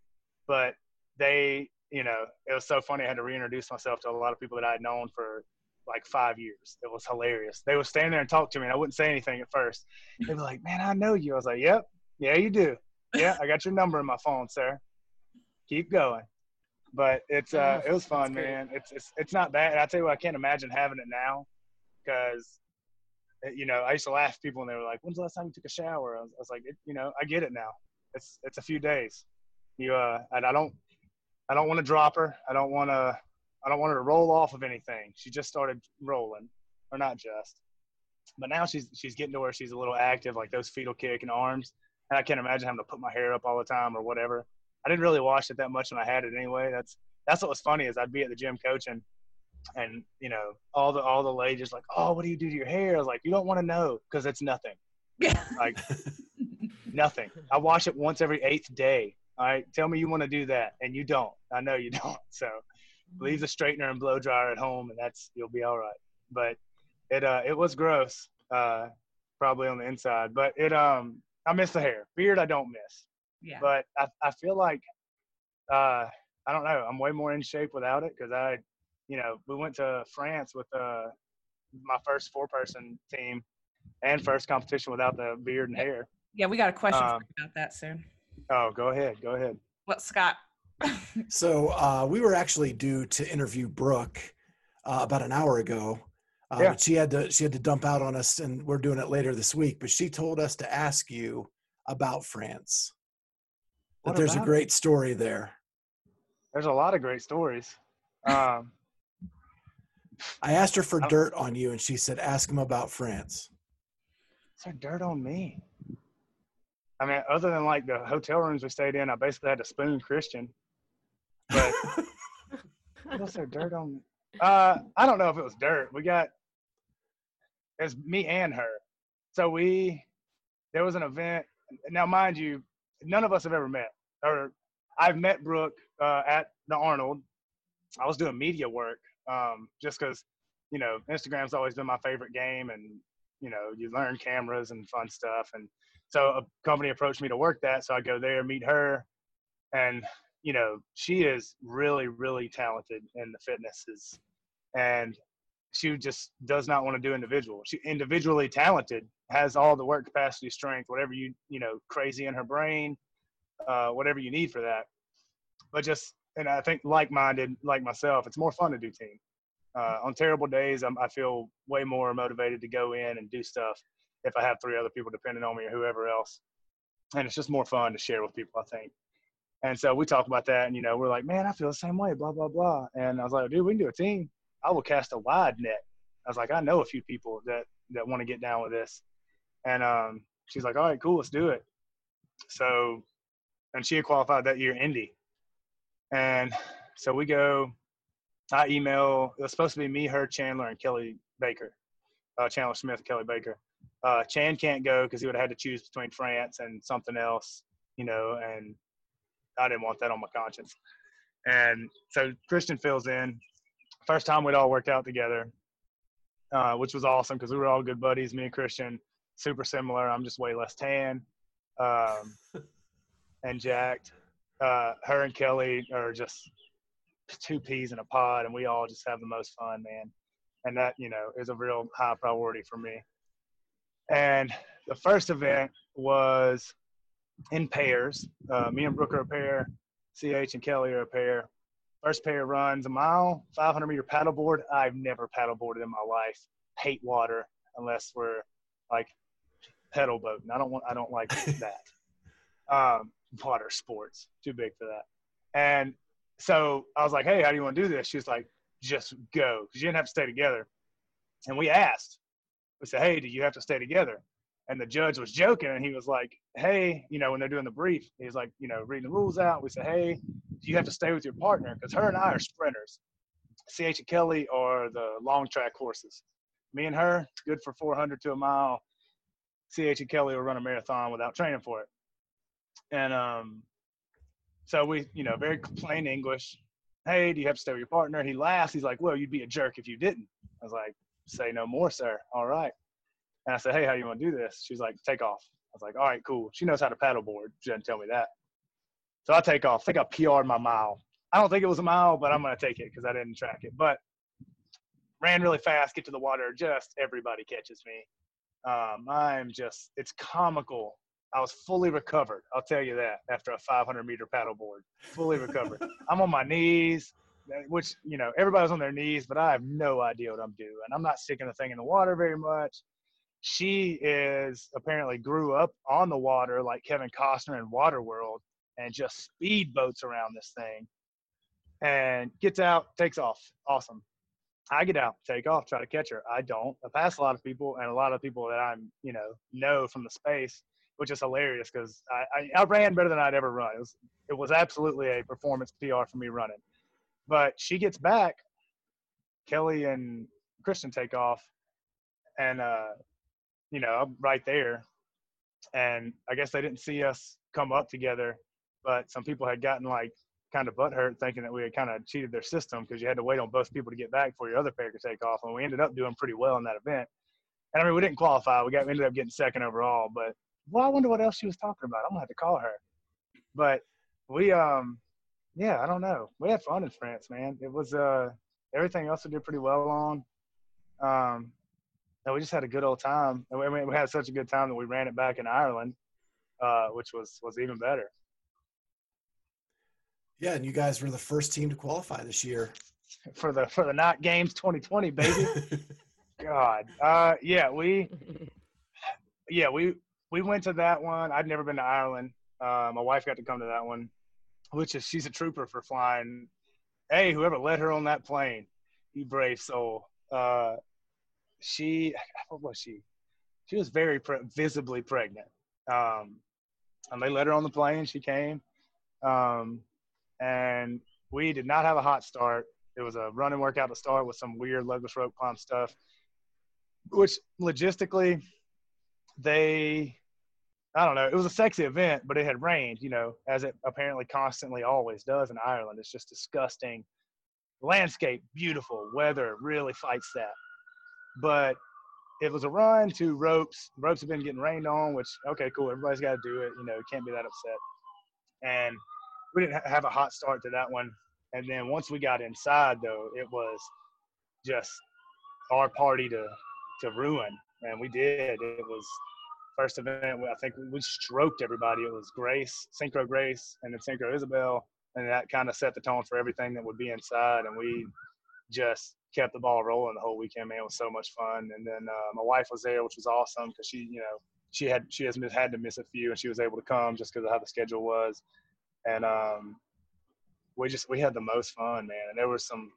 but they, you know, it was so funny. I had to reintroduce myself to a lot of people that I had known for like five years. It was hilarious. They would stand there and talk to me, and I wouldn't say anything at first. They'd be like, "Man, I know you." I was like, "Yep, yeah, you do. Yeah, I got your number in my phone, sir. Keep going." But it's uh, it was fun, man. It's it's it's not bad. And I tell you what, I can't imagine having it now, because eh, you know, I used to laugh at people and they were like, "When's the last time you took a shower?" I was, I was like, it, "You know, I get it now. It's it's a few days. You uh, and I don't I don't want to drop her. I don't want to. I don't want her to roll off of anything. She just started rolling, or not just, but now she's she's getting to where she's a little active, like those fetal kick and arms. And I can't imagine having to put my hair up all the time or whatever. I didn't really wash it that much when I had it anyway. That's that's what was funny is I'd be at the gym coaching, and you know all the all the ladies like, oh, what do you do to your hair? I was like, you don't want to know because it's nothing. Yeah. Like nothing. I wash it once every eighth day. All right, tell me you want to do that, and you don't. I know you don't. So leave the straightener and blow dryer at home, and that's you'll be all right. But it uh it was gross, uh, probably on the inside. But it um I miss the hair. Beard I don't miss. Yeah. But I I feel like uh I don't know. I'm way more in shape without it because I, you know, we went to France with uh my first four person team and first competition without the beard and hair. Yeah, we got a question Um, about that soon. Oh, go ahead, go ahead. What Scott? So uh, we were actually due to interview Brooke uh, about an hour ago. Uh, Yeah. but she had to she had to dump out on us, and we're doing it later this week. But she told us to ask you about France. That What there's a about it? great story there. There's a lot of great stories. Um, I asked her for dirt on you, and she said, "Ask him about France." Is there dirt on me? I mean, other than like the hotel rooms we stayed in, I basically had to spoon Christian. But else there dirt on? Uh, I don't know if it was dirt. We got it was me and her. So we there was an event. Now, mind you, none of us have ever met. Or I've met Brooke uh, at the Arnold. I was doing media work um, just because you know Instagram's always been my favorite game, and you know you learn cameras and fun stuff. And so a company approached me to work that, so I go there, meet her, and you know she is really, really talented in the fitnesses, and she just does not want to do individual. She individually talented, has all the work capacity, strength, whatever you you know, crazy in her brain, uh, whatever you need for that. But just and I think like-minded, like myself, it's more fun to do team. Uh, on terrible days, I'm, I feel way more motivated to go in and do stuff if I have three other people depending on me or whoever else. And it's just more fun to share with people, I think. And so we talk about that, and you know, we're like, man, I feel the same way, blah blah blah. And I was like, dude, we can do a team. I will cast a wide net. I was like, I know a few people that that want to get down with this. And um, she's like, all right, cool, let's do it. So, and she had qualified that year, Indy. And so we go. I email. It was supposed to be me, her, Chandler, and Kelly Baker. Uh, Chandler Smith, Kelly Baker. Uh, Chan can't go because he would have had to choose between France and something else, you know, and I didn't want that on my conscience. And so Christian fills in. First time we'd all worked out together, uh, which was awesome because we were all good buddies, me and Christian. super similar. I'm just way less tan um, and jacked. Uh, her and Kelly are just two peas in a pod, and we all just have the most fun, man. And that, you know, is a real high priority for me. And the first event was in pairs. Uh, me and Brooke are a pair. CH and Kelly are a pair. First pair runs a mile, 500 meter paddleboard. I've never paddleboarded in my life. Hate water unless we're like pedal boating. I don't want. I don't like that. Um, water sports too big for that. And so I was like, "Hey, how do you want to do this?" She was like, "Just go," because you didn't have to stay together. And we asked. We said, "Hey, do you have to stay together?" And the judge was joking, and he was like, "Hey, you know, when they're doing the brief, he's like, you know, reading the rules out. We said, "Hey, do you have to stay with your partner?" Because her and I are sprinters. CH and Kelly are the long track horses. Me and her, good for 400 to a mile. CH and Kelly will run a marathon without training for it. And um, so we, you know, very plain English. Hey, do you have to stay with your partner? He laughs. He's like, well, you'd be a jerk if you didn't. I was like, say no more, sir. All right. And I said, hey, how you want to do this? She's like, take off. I was like, all right, cool. She knows how to paddleboard. She didn't tell me that. So I take off. I think I PR'd my mile. I don't think it was a mile, but I'm going to take it because I didn't track it. But ran really fast, get to the water. Just everybody catches me. Um, I'm just, it's comical. I was fully recovered. I'll tell you that after a 500 meter paddleboard, fully recovered. I'm on my knees, which, you know, everybody's on their knees, but I have no idea what I'm doing. I'm not sticking the thing in the water very much. She is apparently grew up on the water like Kevin Costner in Waterworld and just speed boats around this thing and gets out, takes off. Awesome. I get out, take off, try to catch her. I don't. I pass a lot of people and a lot of people that I'm, you know, know from the space, which is hilarious because I, I, I, ran better than I'd ever run. It was, it was absolutely a performance PR for me running. But she gets back, Kelly and Christian take off, and, uh, you know, I'm right there. And I guess they didn't see us come up together, but some people had gotten like kind of butthurt thinking that we had kind of cheated their system because you had to wait on both people to get back for your other pair to take off. And we ended up doing pretty well in that event. And I mean, we didn't qualify. We got we ended up getting second overall. But well, I wonder what else she was talking about. I'm gonna have to call her. But we, um, yeah, I don't know. We had fun in France, man. It was uh everything else we did pretty well on. Um, and we just had a good old time. And we, we had such a good time that we ran it back in Ireland, uh, which was was even better. Yeah, and you guys were the first team to qualify this year for the for the Not Games 2020, baby. God, uh, yeah, we, yeah, we we went to that one. I'd never been to Ireland. Uh, my wife got to come to that one, which is she's a trooper for flying. Hey, whoever let her on that plane, you brave soul. Uh, she, what was she? She was very pre- visibly pregnant. Um, and they let her on the plane. She came. Um, and we did not have a hot start. It was a running workout to start with some weird legless rope climb stuff, which logistically, they, I don't know, it was a sexy event, but it had rained, you know, as it apparently constantly always does in Ireland. It's just disgusting. Landscape, beautiful. Weather really fights that. But it was a run to ropes. Ropes have been getting rained on, which, okay, cool. Everybody's got to do it. You know, can't be that upset. And we didn't have a hot start to that one. And then once we got inside, though, it was just our party to to ruin, and we did. It was first event. I think we stroked everybody. It was Grace, Synchro Grace, and then Synchro Isabel, and that kind of set the tone for everything that would be inside. And we just kept the ball rolling the whole weekend. Man, it was so much fun. And then uh, my wife was there, which was awesome because she, you know, she had she has had to miss a few, and she was able to come just because of how the schedule was and um, we just we had the most fun, man. And there was some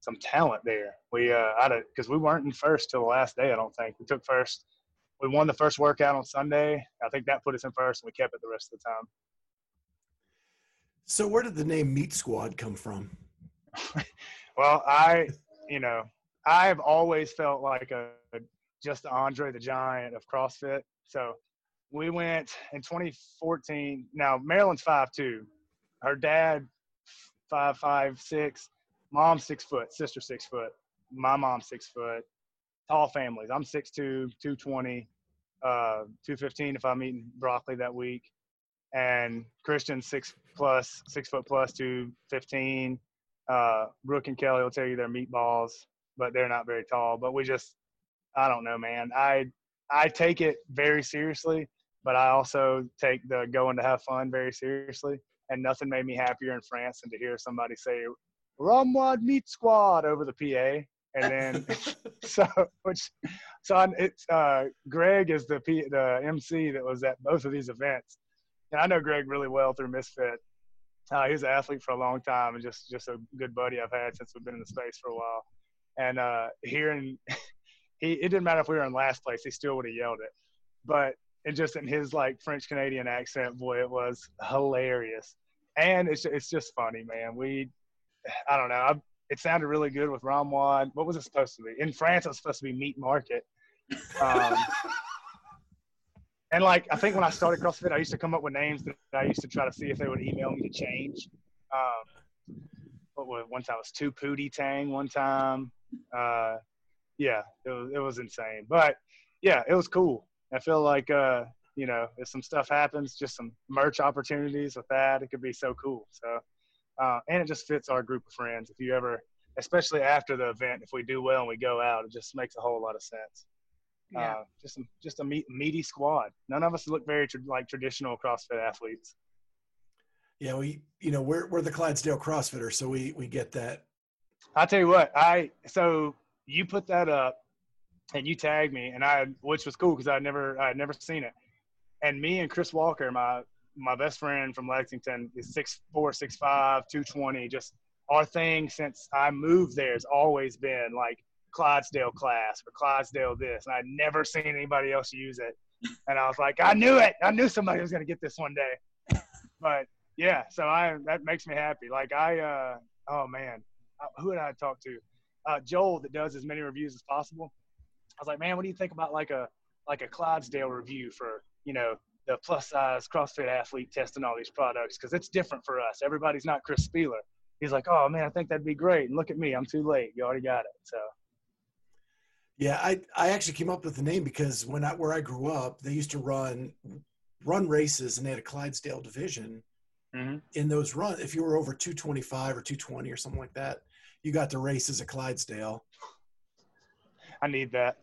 some talent there. We uh, I because we weren't in first till the last day. I don't think we took first. We won the first workout on Sunday. I think that put us in first, and we kept it the rest of the time. So, where did the name Meat Squad come from? well, I, you know, I've always felt like a just Andre the Giant of CrossFit. So we went in 2014. Now Marilyn's five two. Her dad five five six. Mom six foot. Sister six foot. My mom six foot. Tall families. I'm 6'2", 220. uh, 215 if I'm eating broccoli that week. And Christian six plus, six foot plus 215. Uh, Brooke and Kelly will tell you they're meatballs, but they're not very tall. But we just, I don't know, man. I I take it very seriously, but I also take the going to have fun very seriously. And nothing made me happier in France than to hear somebody say ROMWOD Meat Squad over the PA. And then, so, which, so I'm, it's, uh, Greg is the P, the MC that was at both of these events. And I know Greg really well through Misfit. Uh, he was an athlete for a long time and just, just a good buddy I've had since we've been in the space for a while. And uh, hearing, he, it didn't matter if we were in last place, he still would have yelled it. But and just in his like French Canadian accent, boy, it was hilarious. And it's it's just funny, man. We, I don't know. I, it sounded really good with ROMWOD. What was it supposed to be? In France, it was supposed to be meat market. Um, and like I think when I started CrossFit, I used to come up with names that I used to try to see if they would email me to change. Um, what was one time it was two Pootie Tang one time. Uh, yeah, it was it was insane. But yeah, it was cool. I feel like uh, you know, if some stuff happens, just some merch opportunities with that, it could be so cool. So, uh, and it just fits our group of friends. If you ever, especially after the event, if we do well and we go out, it just makes a whole lot of sense. Yeah. Uh, just just a meat, meaty squad. None of us look very tra- like traditional CrossFit athletes. Yeah, we, you know, we're we're the Clydesdale CrossFitters, so we we get that. I'll tell you what, I so you put that up and you tagged me, and I, which was cool because I never I had never seen it and me and Chris Walker, my my best friend from Lexington, is six four, six five, two twenty. Just our thing since I moved there has always been like Clydesdale class or Clydesdale this, and I'd never seen anybody else use it. And I was like, I knew it. I knew somebody was gonna get this one day. But yeah, so I that makes me happy. Like I, uh, oh man, uh, who did I talk to? Uh, Joel that does as many reviews as possible. I was like, man, what do you think about like a like a Clydesdale review for you know, the plus size CrossFit athlete testing all these products because it's different for us. Everybody's not Chris Spealler. He's like, oh man, I think that'd be great. And look at me, I'm too late. You already got it. So. Yeah, I I actually came up with the name because when I where I grew up, they used to run run races and they had a Clydesdale division. Mm-hmm. In those runs, if you were over 225 or 220 or something like that, you got to race as a Clydesdale. I need that.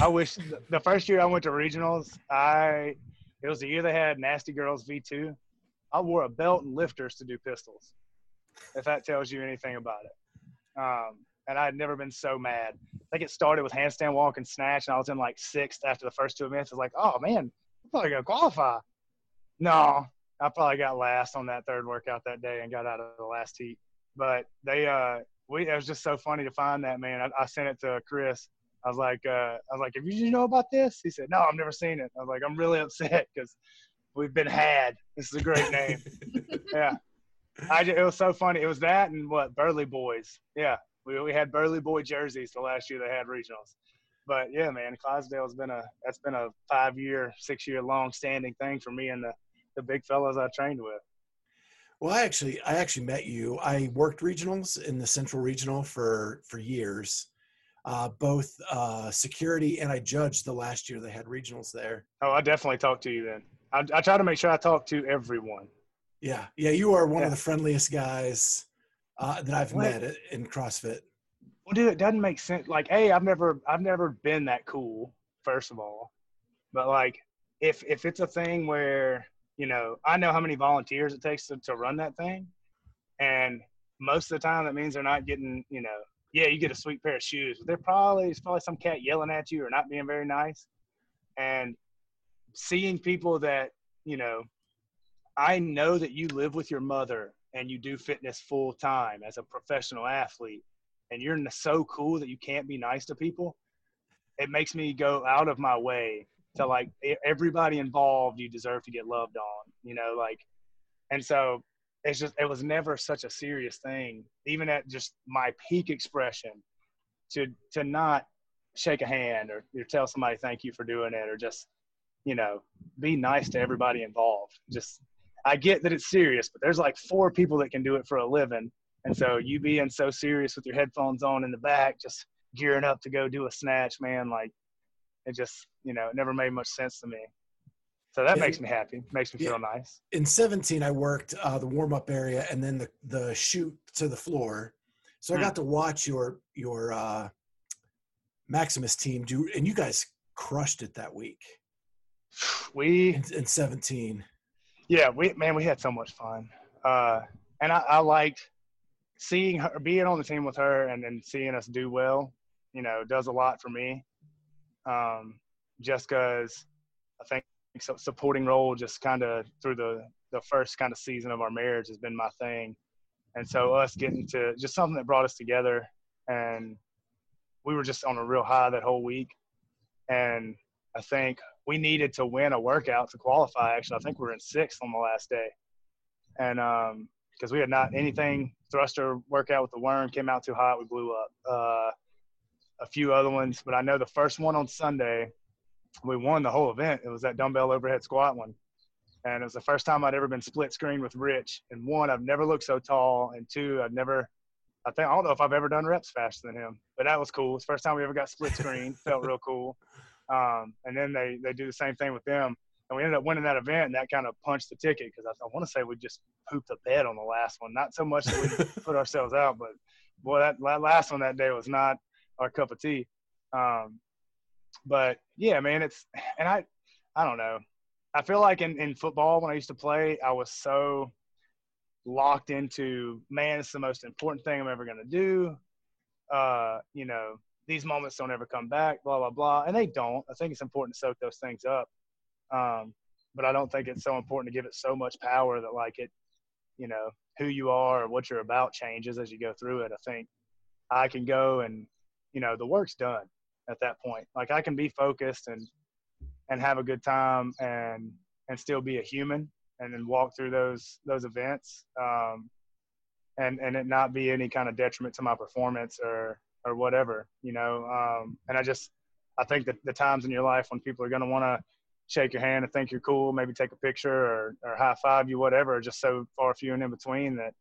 I wish the first year I went to regionals, I it was the year they had Nasty Girls V2. I wore a belt and lifters to do pistols. If that tells you anything about it. Um, and I had never been so mad. I think it started with handstand walk and snatch, and I was in like sixth after the first two events. I was like, oh man, I'm probably gonna qualify. No, I probably got last on that third workout that day and got out of the last heat. But they, uh, we, it was just so funny to find that man. I, I sent it to Chris I was like, uh, I was like, have you know about this? He said, no, I've never seen it. I was like, I'm really upset because we've been had. This is a great name. yeah. I just, it was so funny. It was that and what Burley Boys. Yeah. We, we had Burley Boy jerseys the last year they had regionals. But yeah, man, Clydesdale's been a, that's been a five year, six year long standing thing for me and the, the big fellows I trained with. Well, I actually, I actually met you. I worked regionals in the Central Regional for for years, uh, both uh, security and I judged the last year they had regionals there. Oh, I definitely talked to you then. I, I try to make sure I talk to everyone. Yeah, yeah, you are one yeah. of the friendliest guys uh, that I've what? met in CrossFit. Well, dude, it doesn't make sense. Like, hey, I've never, I've never been that cool. First of all, but like, if if it's a thing where you know, I know how many volunteers it takes to, to run that thing, and most of the time that means they're not getting, you know, yeah, you get a sweet pair of shoes. But there probably is probably some cat yelling at you or not being very nice. And seeing people that, you know, I know that you live with your mother and you do fitness full time as a professional athlete and you're so cool that you can't be nice to people. It makes me go out of my way to like everybody involved you deserve to get loved on, you know, like and so it's just it was never such a serious thing even at just my peak expression to to not shake a hand or, or tell somebody thank you for doing it or just you know be nice to everybody involved just i get that it's serious but there's like four people that can do it for a living and so you being so serious with your headphones on in the back just gearing up to go do a snatch man like It just, you know, it never made much sense to me. So that makes me happy. Makes me Yeah. feel nice. In 17, I worked uh, the warm up area and then the, the shoot to the floor. So I Hmm. got to watch your your uh, Maximus team do, and you guys crushed it that week We in, in 17. Yeah, we man, we had so much fun. Uh, and I, I liked seeing her being on the team with her and then seeing us do well, you know, does a lot for me. Um, just because I think supporting role just kind of through the the first kind of season of our marriage has been my thing, and so us getting to just something that brought us together, and we were just on a real high that whole week, and I think we needed to win a workout to qualify. Actually, I think we were in sixth on the last day, and um, because we had not anything thruster workout with the worm came out too hot, we blew up. Uh, a few other ones, but I know the first one on Sunday, we won the whole event. It was that dumbbell overhead squat one, and it was the first time I'd ever been split screen with Rich. And one, I've never looked so tall, and two, I've never. I think I don't know if I've ever done reps faster than him, but that was cool. It's the first time we ever got split screen. Felt real cool. Um, and then they they do the same thing with them, and we ended up winning that event. And that kind of punched the ticket because I, I want to say we just pooped the bed on the last one. Not so much that we put ourselves out, but boy, that, that last one that day was not our cup of tea. Um, but yeah, man, it's and I I don't know. I feel like in, in football when I used to play, I was so locked into man, it's the most important thing I'm ever gonna do. Uh, you know, these moments don't ever come back, blah, blah, blah. And they don't. I think it's important to soak those things up. Um, but I don't think it's so important to give it so much power that like it, you know, who you are or what you're about changes as you go through it. I think I can go and, you know, the work's done at that point. Like I can be focused and and have a good time and and still be a human and then walk through those those events um, and and it not be any kind of detriment to my performance or or whatever you know um, and I just I think that the times in your life when people are going to want to shake your hand and think you're cool maybe take a picture or, or high five you whatever just so far few and in between that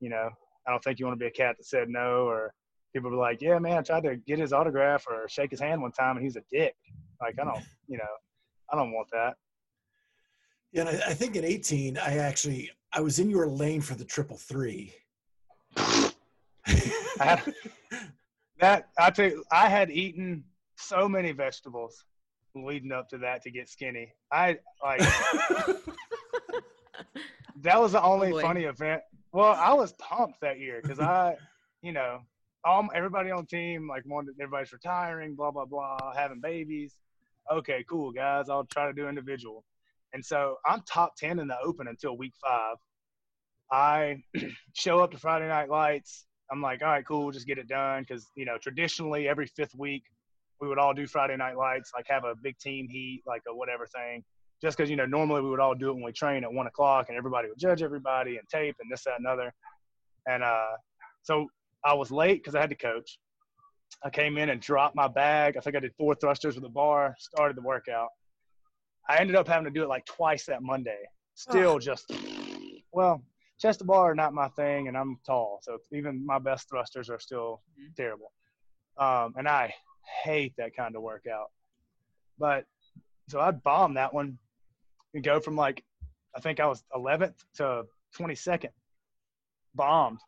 you know I don't think you want to be a cat that said no or people be like yeah man I tried to get his autograph or shake his hand one time and he's a dick like I don't you know I don't want that. Yeah, and I, I think in 18, I actually I was in your lane for the triple three. I had, that I tell you, I had eaten so many vegetables leading up to that to get skinny. I like that was the only oh, boy. funny event. Well, I was pumped that year because I, you know, all everybody on the team like wanted everybody's retiring, blah blah blah, having babies. Okay, cool guys, I'll try to do individual. And so I'm top ten in the open until week five. I show up to Friday Night Lights. I'm like, all right, cool, just get it done because you know traditionally every fifth week we would all do Friday Night Lights, like have a big team heat, like a whatever thing. Just because you know normally we would all do it when we train at one o'clock, and everybody would judge everybody and tape and this that and other. And uh, so I was late because I had to coach. I came in and dropped my bag. I think I did four thrusters with a bar. Started the workout. I ended up having to do it like twice that Monday. Still just well, chest to bar are not my thing, and I'm tall, so even my best thrusters are still terrible. Um, and I hate that kind of workout. But so I bombed that one and go from like I think I was 11th to 22nd, bombed.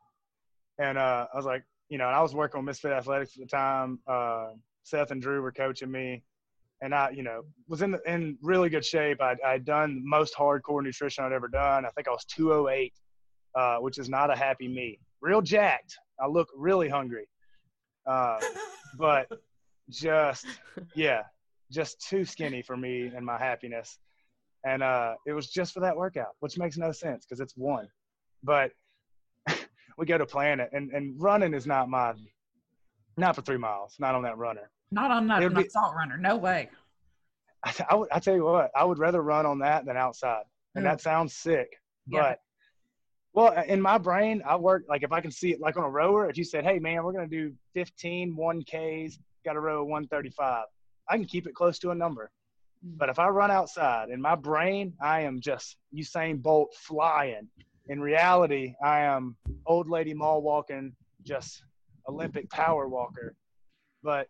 And uh, I was like, you know, and I was working with Misfit Athletics at the time. Uh, Seth and Drew were coaching me, and I, you know, was in in really good shape. I I'd done the most hardcore nutrition I'd ever done. I think I was 208, uh, which is not a happy me. Real jacked. I look really hungry, uh, but just yeah, just too skinny for me and my happiness. And uh, it was just for that workout, which makes no sense because it's one. But we go to plan it, and, and running is not my, not for three miles, not on that runner. Not on that an be- assault runner. No way. I, I, would, I tell you what, I would rather run on that than outside. And that sounds sick. Yeah. But, well, in my brain, I work like if I can see it like on a rower, if you said, hey, man, we're going to do 15 1Ks, got to row 135, I can keep it close to a number. Mm. But if I run outside in my brain, I am just Usain Bolt flying. In reality, I am old lady mall walking, just Olympic power walker. But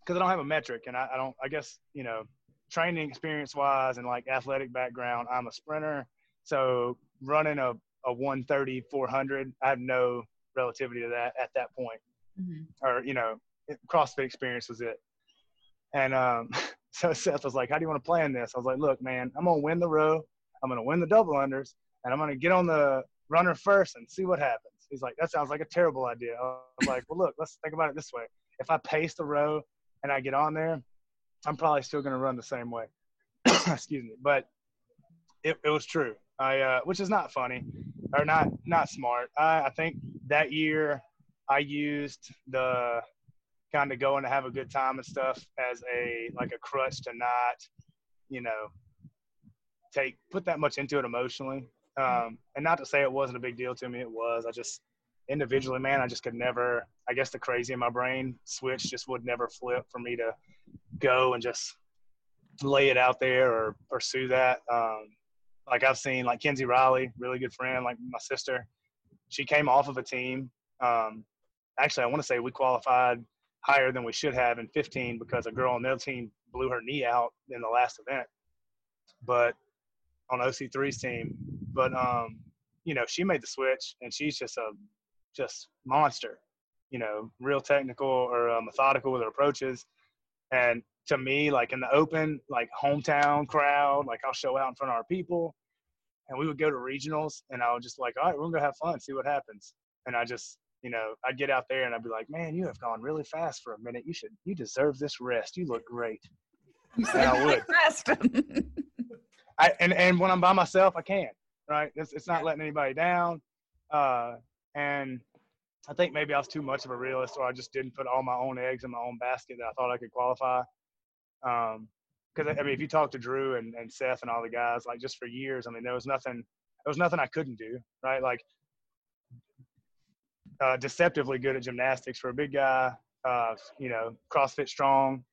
because I don't have a metric, and I, I don't. I guess you know, training experience wise and like athletic background, I'm a sprinter. So running a a 130 400, I have no relativity to that at that point. Mhm. Or you know, CrossFit experience was it. And um, so Seth was like, "How do you want to plan this?" I was like, "Look, man, I'm gonna win the row. I'm gonna win the double unders, and I'm gonna get on the runner first and see what happens." He's like, "That sounds like a terrible idea." I was like, "Well, look, let's think about it this way. If I pace the row and I get on there, I'm probably still gonna run the same way." Excuse me, but it, it was true. I uh, which is not funny or not not smart. I, I think that year I used the kind of going to have a good time and stuff as a like a crutch to not, you know, take put that much into it emotionally. Um, and not to say it wasn't a big deal to me, it was. I just individually, man, I just could never. I guess the crazy in my brain switch just would never flip for me to go and just lay it out there or pursue that. Um, like I've seen, like Kenzie Riley, really good friend, like my sister. She came off of a team. Um, actually, I want to say we qualified higher than we should have in 15 because a girl on their team blew her knee out in the last event. But on OC3's team, but um, you know, she made the switch and she's just a just monster. You know, real technical or uh, methodical with her approaches. And to me, like in the open, like hometown crowd, like I'll show out in front of our people, and we would go to regionals, and I would just like, all right, we're gonna go have fun, see what happens. And I just, you know, I'd get out there and I'd be like, man, you have gone really fast for a minute. You should, you deserve this rest. You look great. And I would. rest. I and and when I'm by myself, I can. Right? It's it's not letting anybody down. Uh, and I think maybe I was too much of a realist, or I just didn't put all my own eggs in my own basket that I thought I could qualify. Um, because I mean, if you talk to Drew and, and Seth and all the guys, like just for years, I mean, there was nothing, there was nothing I couldn't do, right? Like, uh, deceptively good at gymnastics for a big guy. Uh, you know, CrossFit strong.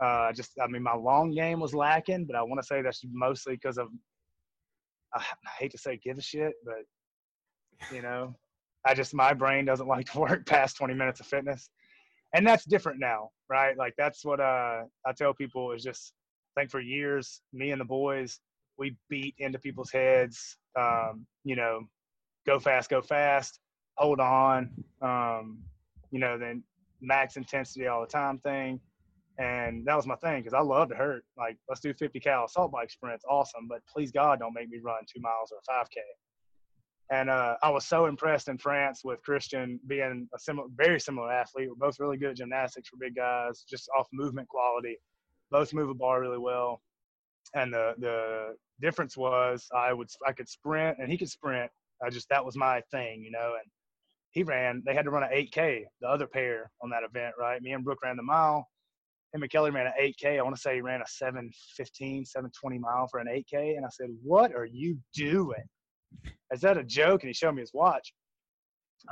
Uh, just, I mean, my long game was lacking, but I want to say that's mostly because of, I, I hate to say give a shit, but you know, I just my brain doesn't like to work past 20 minutes of fitness, and that's different now, right? Like that's what uh, I tell people is just I think for years, me and the boys, we beat into people's heads. Um, you know, go fast, go fast, hold on. Um, you know, then max intensity all the time thing. And that was my thing because I love to hurt. Like, let's do 50 cal assault bike sprints, awesome. But please God, don't make me run two miles or 5K. And uh, I was so impressed in France with Christian being a similar, very similar athlete. We're both really good at gymnastics for big guys, just off movement quality. Both move a bar really well. And the the difference was I would I could sprint and he could sprint. I just that was my thing, you know. And he ran. They had to run an 8K, the other pair on that event, right? Me and Brooke ran the mile. And Kelly ran an 8K. I want to say he ran a 715, 720 mile for an 8K. And I said, What are you doing? Is that a joke? And he showed me his watch.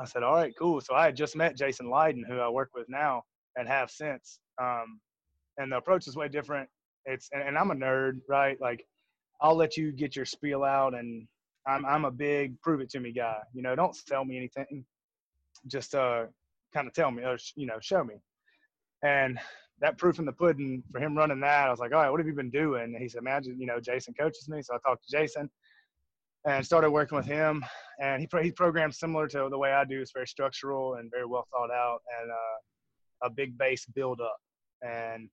I said, All right, cool. So I had just met Jason Leydon, who I work with now and have since. Um, and the approach is way different. It's and, and I'm a nerd, right? Like I'll let you get your spiel out and I'm I'm a big prove it to me guy. You know, don't sell me anything. Just uh kind of tell me or you know, show me. And that proof in the pudding for him running that, I was like, all right, what have you been doing? And he said, imagine, you know, Jason coaches me. So I talked to Jason and started working with him. And he, he programmed similar to the way I do. It's very structural and very well thought out and uh, a big base build up. And,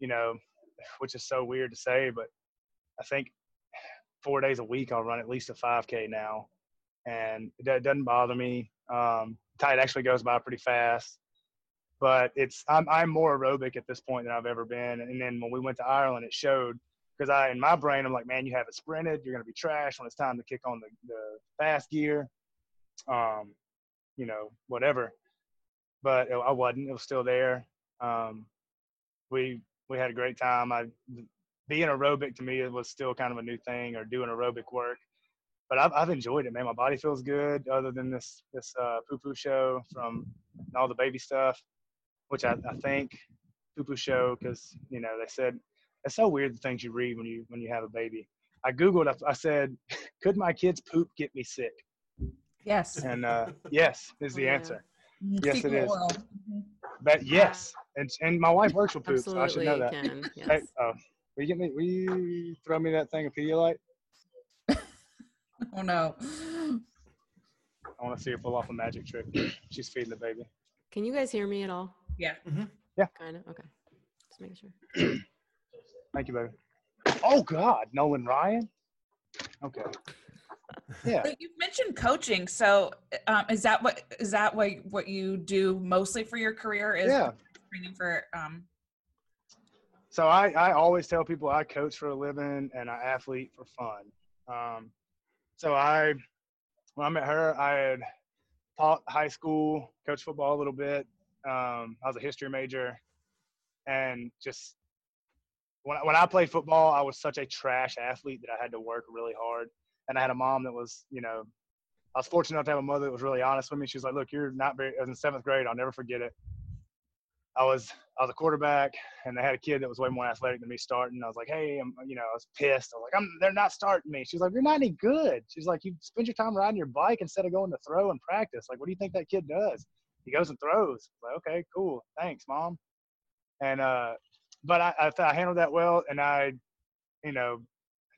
you know, which is so weird to say, but I think four days a week I'll run at least a 5K now. And it doesn't bother me. Um, tide actually goes by pretty fast but it's I'm I'm more aerobic at this point than I've ever been. And then when we went to Ireland, it showed because I in my brain I'm like, man, you haven't sprinted, you're gonna be trash when it's time to kick on the, the fast gear, um, you know, whatever. But I wasn't. It was still there. Um, we we had a great time. I being aerobic to me it was still kind of a new thing, or doing aerobic work. But I've I've enjoyed it, man. My body feels good. Other than this this uh, poo poo show from all the baby stuff which I, I think poo poo show because you know they said it's so weird the things you read when you when you have a baby. I googled. I, I said, could my kid's poop get me sick? yes. And uh, yes is the Yeah. answer. Yes, it Fecal is. oral. Mhm. But yes, and and my wife works with poop, so I should Absolutely know that. can. Hey, Yes. oh, will you get me? Will you throw me that thing of Pedialyte? Oh no. I want to see her pull off a magic trick. She's feeding the baby. Can you guys hear me at all? Yeah. Yeah. Kind of. Okay. Just making sure. Thank you, baby. Oh God, Nolan Ryan. Okay. Yeah. But you've mentioned coaching, so um, is that what is that what what you do mostly for your career? Is Yeah. training for um, So I, I always tell people I coach for a living and I athlete for fun. Um, so I, when I met her, I had taught high school, coached football a little bit. Um, I was a history major, and just when I, when I played football, I was such a trash athlete that I had to work really hard. And I had a mom that was, you know, I was fortunate enough to have a mother that was really honest with me. She was like, "Look, you're not very." I was in seventh grade. I'll never forget it. I was I was a quarterback, and they had a kid that was way more athletic than me starting. I was like, "Hey, I'm," you know, I was pissed. I was like, "I'm," they're not starting me. She's like, "You're not any good." She's like, "You spend your time riding your bike instead of going to throw and practice. Like, what do you think that kid does? He goes and throws." I was like, okay, cool, thanks, mom. And uh, but I I, I handled that well, and I, you know,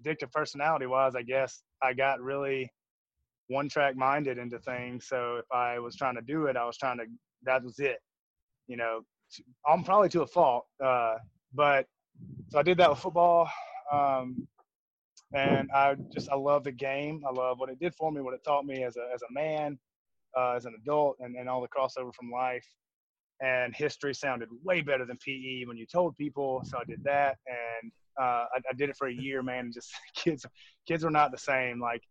addictive personality wise, I guess I got really one track minded into things. So if I was trying to do it, I was trying to. That was it. You know, I'm probably to a fault, uh, but so I did that with football, um, and I just I love the game. I love what it did for me, what it taught me as a as a man, uh, as an adult, and, and all the crossover from life. And history sounded way better than PE when you told people, so I did that, and uh, I, I did it for a year, man. And just kids, kids are not the same. Like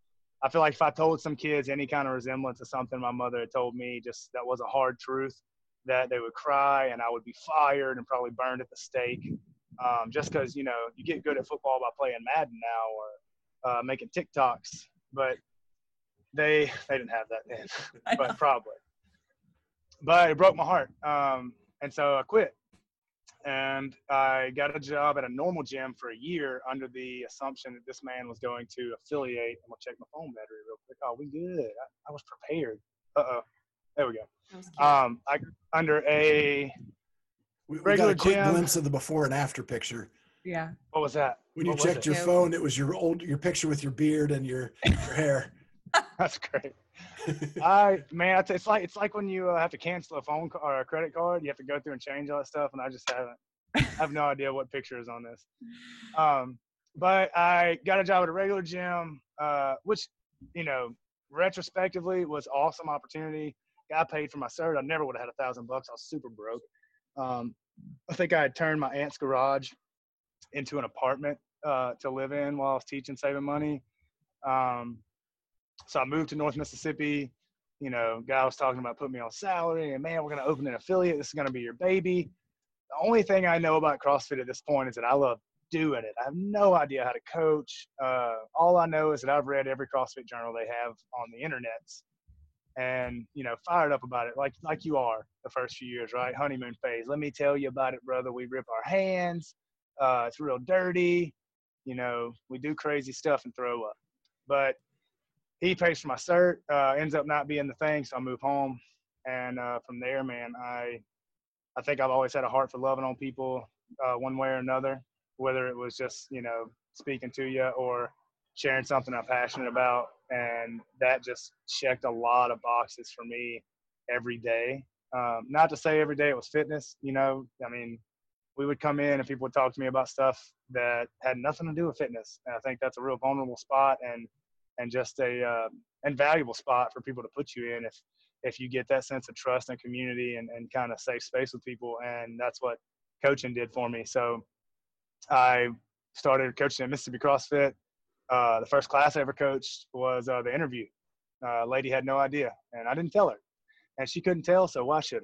I feel like if I told some kids any kind of resemblance of something my mother had told me, just that was a hard truth, that they would cry and I would be fired and probably burned at the stake. Um, just because you know you get good at football by playing Madden now or uh, making TikToks, but they they didn't have that then, but probably. But it broke my heart, um, and so I quit. And I got a job at a normal gym for a year under the assumption that this man was going to affiliate. I'm gonna check my phone battery real quick. Oh, we good. I, I was prepared. Uh oh. There we go. That was cute. Um, I under a We, we got a quick gym. glimpse of the before and after picture. yeah. what was that? When you What was checked it? your phone, it was your old your picture with your beard and your, your hair. That's great. I man, it's- it's like it's like when you uh, have to cancel a phone ca- or a credit card. You have to go through and change all that stuff, and I just haven't. I have no idea what picture is on this. Um, but I got a job at a regular gym, uh, which you know, retrospectively was awesome opportunity. Got paid for my cert. I never would have had a thousand bucks. I was super broke. Um, I think I had turned my aunt's garage into an apartment uh, to live in while I was teaching, saving money. Um, so I moved to North Mississippi. You know, guy was talking about putting me on salary, and man, we're gonna open an affiliate. This is gonna be your baby. The only thing I know about CrossFit at this point is that I love doing it. I have no idea how to coach. Uh, all I know is that I've read every CrossFit journal they have on the internets, and you know, fired up about it, like like you are the first few years, right? Honeymoon phase. Let me tell you about it, brother. We rip our hands. Uh, it's real dirty. You know, we do crazy stuff and throw up, but he pays for my cert. Uh, ends up not being the thing, so I move home, and uh, from there, man, I I think I've always had a heart for loving on people uh, one way or another, whether it was just you know speaking to you or sharing something I'm passionate about, and that just checked a lot of boxes for me every day. Um, not to say every day it was fitness, you know. I mean, we would come in and people would talk to me about stuff that had nothing to do with fitness, and I think that's a real vulnerable spot and and just a uh, invaluable spot for people to put you in if if you get that sense of trust and community and, and kind of safe space with people and that's what coaching did for me. So i started coaching at mississippi crossfit. Uh, the first class i ever coached was uh, the interview. Uh, lady had no idea and i didn't tell her and she couldn't tell so why should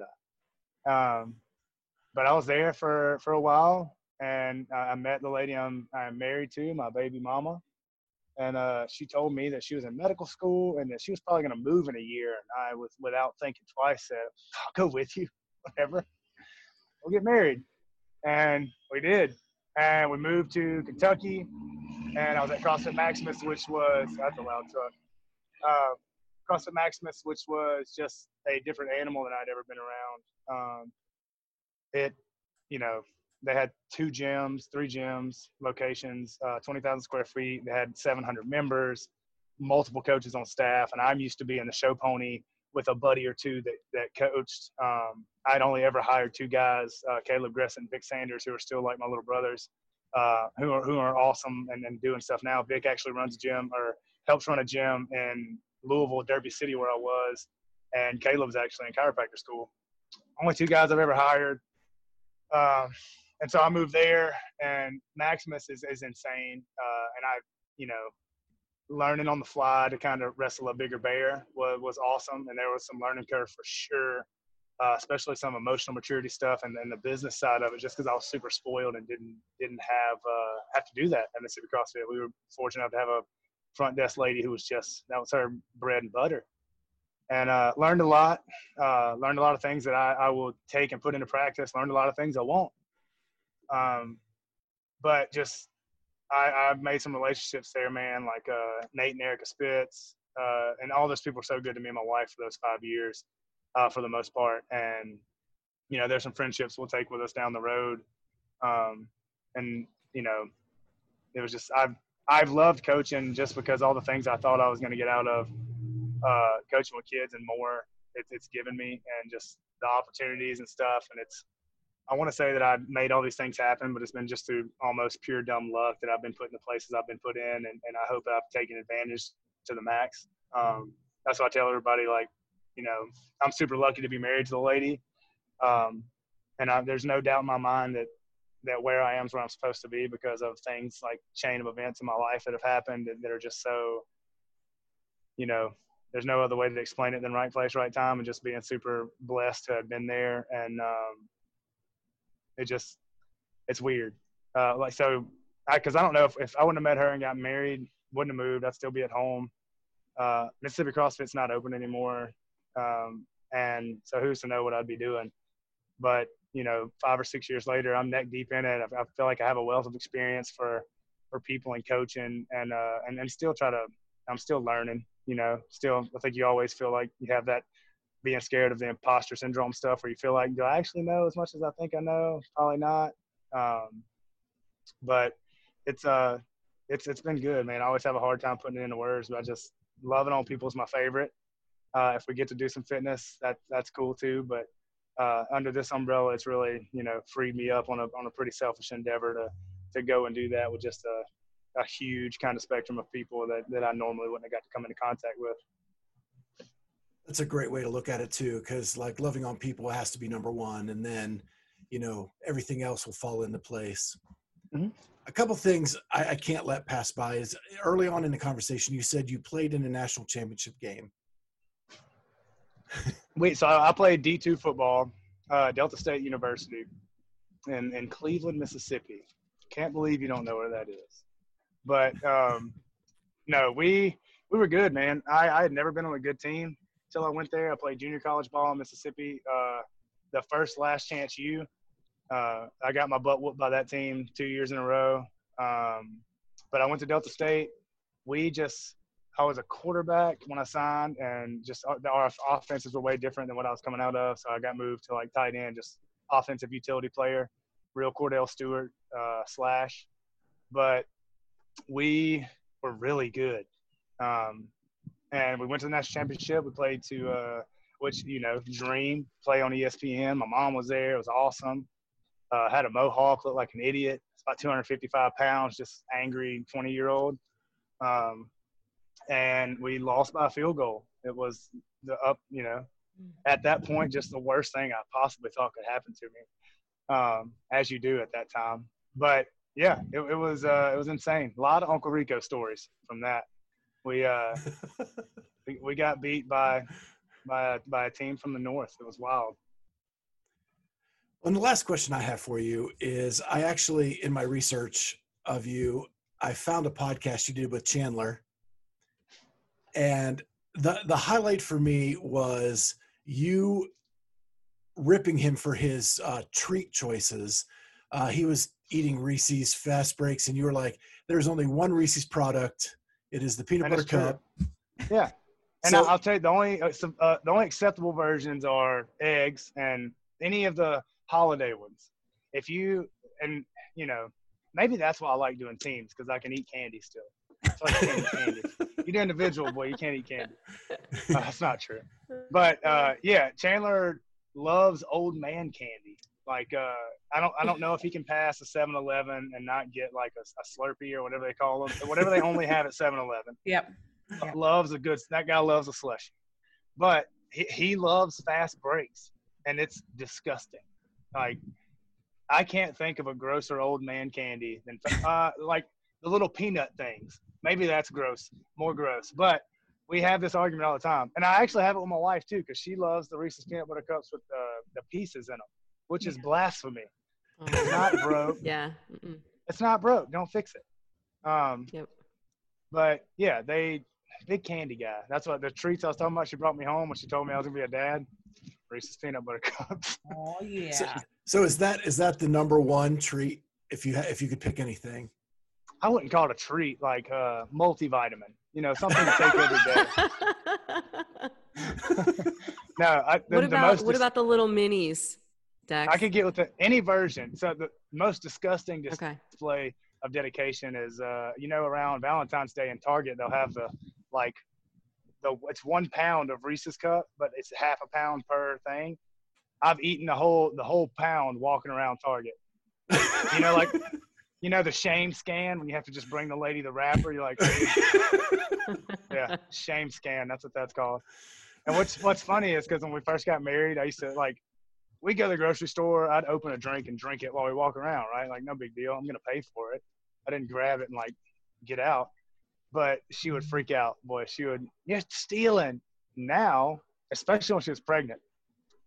i? Um, but i was there for for a while and i I met the lady i'm i'm married to my baby mama and uh, she told me that she was in medical school and that she was probably going to move in a year. And I was, without thinking twice, said, "I'll go with you, whatever. We'll get married." And we did, and we moved to Kentucky. And I was at CrossFit Maximus, which was that's a loud truck. Uh, CrossFit Maximus, which was just a different animal than I'd ever been around. Um, it you know, they had two gyms, three gyms, locations, uh, 20,000 square feet. They had 700 members, multiple coaches on staff, and I'm used to being the show pony with a buddy or two that that coached. Um, I'd only ever hired two guys, uh, Caleb Gress and Vic Sanders, who are still like my little brothers, uh, who are who are awesome and, and doing stuff now. Vic actually runs a gym or helps run a gym in Louisville, Derby City, where I was, and Caleb's actually in chiropractor school. Only two guys I've ever hired. Um, and so I moved there, and Maximus is, is insane. Uh, and I, you know, learning on the fly to kind of wrestle a bigger bear was, was awesome. And there was some learning curve for sure, uh, especially some emotional maturity stuff and then the business side of it, just because I was super spoiled and didn't didn't have uh, have to do that at Mississippi CrossFit. We were fortunate enough to have a front desk lady who was just that was her bread and butter. And uh, learned a lot. Uh, learned a lot of things that I, I will take and put into practice. Learned a lot of things I won't. Um, but just I, I've made some relationships there, man. Like uh, Nate and Erica Spitz, uh, and all those people were so good to me and my wife for those five years, uh, for the most part. And you know, there's some friendships we'll take with us down the road. Um, and you know, it was just I've I've loved coaching just because all the things I thought I was going to get out of uh, coaching with kids and more, it, it's given me, and just the opportunities and stuff. And it's I want to say that I made all these things happen, but it's been just through almost pure dumb luck that I've been put in the places I've been put in, and, and I hope I've taken advantage to the max. Um, that's why I tell everybody, like, you know, I'm super lucky to be married to the lady, um, and I, there's no doubt in my mind that that where I am is where I'm supposed to be because of things like chain of events in my life that have happened that are just so, you know, there's no other way to explain it than right place, right time, and just being super blessed to have been there and. Um, it just it's weird. Uh, like so, because I, I, don't know if, if I wouldn't have met her and got married, wouldn't have moved, I'd still be at home. Uh, Mississippi CrossFit's not open anymore, um, and so who's to know what I'd be doing? But you know, five or six years later, I'm neck deep in it. I, I feel like I have a wealth of experience for for people and coaching, and uh, and and still try to. I'm still learning. You know, still I think you always feel like you have that being scared of the imposter syndrome stuff where you feel like, do I actually know as much as I think I know? Probably not. Um, but it's uh it's it's been good, man. I always have a hard time putting it into words, but I just loving on people is my favorite. Uh, if we get to do some fitness, that that's cool too. But uh, under this umbrella, it's really you know freed me up on a on a pretty selfish endeavor to to go and do that with just a a huge kind of spectrum of people that that I normally wouldn't have got to come into contact with. That's a great way to look at it too, because like loving on people has to be number one, and then you know everything else will fall into place. Mm-hmm. A couple things I, I, can't let pass by is early on in the conversation you said you played in a national championship game. Wait, so I played D two football, uh, Delta State University, in in Cleveland, Mississippi. Can't believe you don't know where that is, but um, no, we we were good, man. I, I had never been on a good team till I went there. I played junior college ball in Mississippi. Uh, the first last chance U. Uh, I got my butt whooped by that team two years in a row. Um, but I went to Delta State. We just, I was a quarterback when I signed, and just our, our offenses were way different than what I was coming out of. So I got moved to like tight end, just offensive utility player, real Kordell Stewart uh, slash. But we were really good. Um, and we went to the national championship. We played to, uh, which you know, dream play on ESPN. My mom was there. It was awesome. Uh, had a mohawk, looked like an idiot. It's about 255 pounds, just angry 20 year old. Um, and we lost by a field goal. It was the up, you know, at that point, just the worst thing I possibly thought could happen to me, um, as you do at that time. But yeah, it, it was uh, it was insane. A lot of Uncle Rico stories from that. We uh, we, we got beat by by a, by a team from the north. It was wild. And the last question I have for you is I actually, in my research of you, I found a podcast you did with Chandler. And the, the highlight for me was you ripping him for his uh, treat choices. Uh, he was eating Reese's fast breaks, and you were like, there's only one Reese's product it is the peanut butter cup. Yeah. And so, I'll tell you the only uh, uh, the only acceptable versions are eggs and any of the holiday ones. if you and you know maybe that's why I like doing teams because I can eat candy still. So I can eat candy. You do individual, boy, you can't eat candy. Uh, that's not true. But uh, yeah, Chandler loves old man candy. Like uh, I don't I don't know if he can pass a 7-Eleven and not get like a, a Slurpee or whatever they call them, whatever they only have at 7-Eleven. Yep. Yeah. Loves a good. That guy loves a slushie, but he, he loves fast breaks, and it's disgusting. Like I can't think of a grosser old man candy than uh, like the little peanut things. Maybe that's gross, more gross. But we have this argument all the time, and I actually have it with my wife too, because she loves the Reese's peanut butter cups with the the pieces in them, which is blasphemy. It's Oh, not broke. yeah. mm-mm. It's not broke. Don't fix it. Um, Yep. but yeah, they big candy guy. That's what the treats I was talking about. She brought me home when she told me I was gonna be a dad. Reese's peanut butter cups. Oh yeah. So, so is that is that the number one treat if you ha- if you could pick anything? I wouldn't call it a treat, like uh, multivitamin. You know, something to take every day. No, I, the, what the about most what dis- about the little minis, Dex? I could get with any version. So the most disgusting dis- Okay. display of dedication is, uh, you know, around Valentine's Day in Target, they'll have the like the it's one pound of Reese's cup, but it's half a pound per thing. I've eaten the whole the whole pound walking around Target. You know, like you know the shame scan when you have to just bring the lady the wrapper. You're like, yeah, shame scan. That's what that's called. And what's what's funny is because when we first got married, I used to like we go to the grocery store. I'd open a drink and drink it while we walk around, right? Like no big deal. I'm gonna pay for it. I didn't grab it and like get out. But she would freak out, boy. She would, you're stealing. Now, especially when she was pregnant,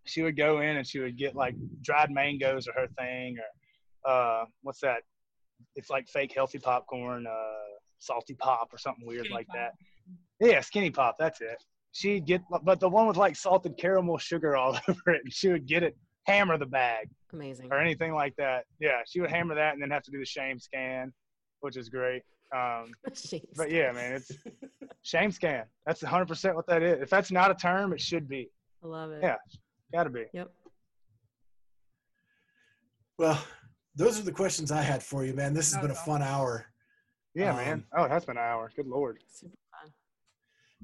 she would go in and she would get like dried mangoes or her thing, or uh, what's that? It's like fake healthy popcorn, uh, salty pop or something weird Skinny like Pop. that. Yeah, skinny pop. That's it. She'd get, but the one with like salted caramel sugar all over it, and she would get it, hammer the bag Amazing. or anything like that. Yeah, she would hammer that and then have to do the shame scan, which is great. Um, Jeez. but yeah, man, it's shame scan. That's 100% what that is. If that's not a term, it should be. I love it. Yeah. Got to be. Yep. Well, those are the questions I had for you, man. This has been a fun hour. Yeah, Um, man. Oh, it has been an hour. Good lord.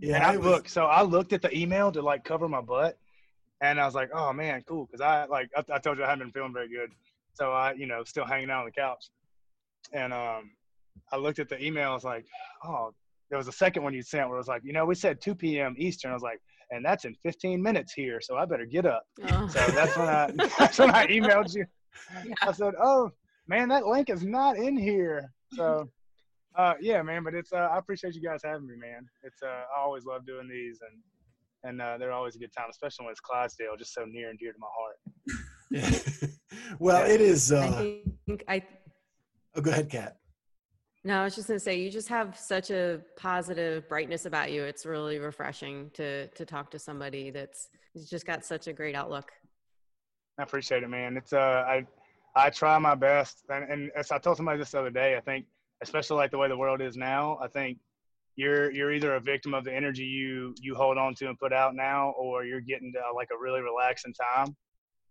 Super fun. Yeah, and I it was- look, so I looked at the email to like cover my butt, and I was like, oh man, cool, because I like I, I told you I hadn't been feeling very good, so I you know still hanging out on the couch, and um, I looked at the email. I was like, oh, there was a second one you sent where it was like, you know, we said 2 p.m. Eastern. I was like, and that's in 15 minutes here, so I better get up. Oh. So that's when I that's when I emailed you. Yeah. I said, "Oh man, that link is not in here." So, uh, yeah, man. But it's uh, I appreciate you guys having me, man. It's uh, I always love doing these, and and uh, they're always a good time, especially when it's Clydesdale, just so near and dear to my heart. well, it is. I Uh, think I oh, go ahead, Kat. no, I was just gonna say you just have such a positive brightness about you. It's really refreshing to to talk to somebody that's just got such a great outlook. I appreciate it, man. It's uh, I I try my best, and, and as I told somebody this the other day, I think, especially like the way the world is now, I think you're you're either a victim of the energy you you hold on to and put out now, or you're getting to like a really relaxing time.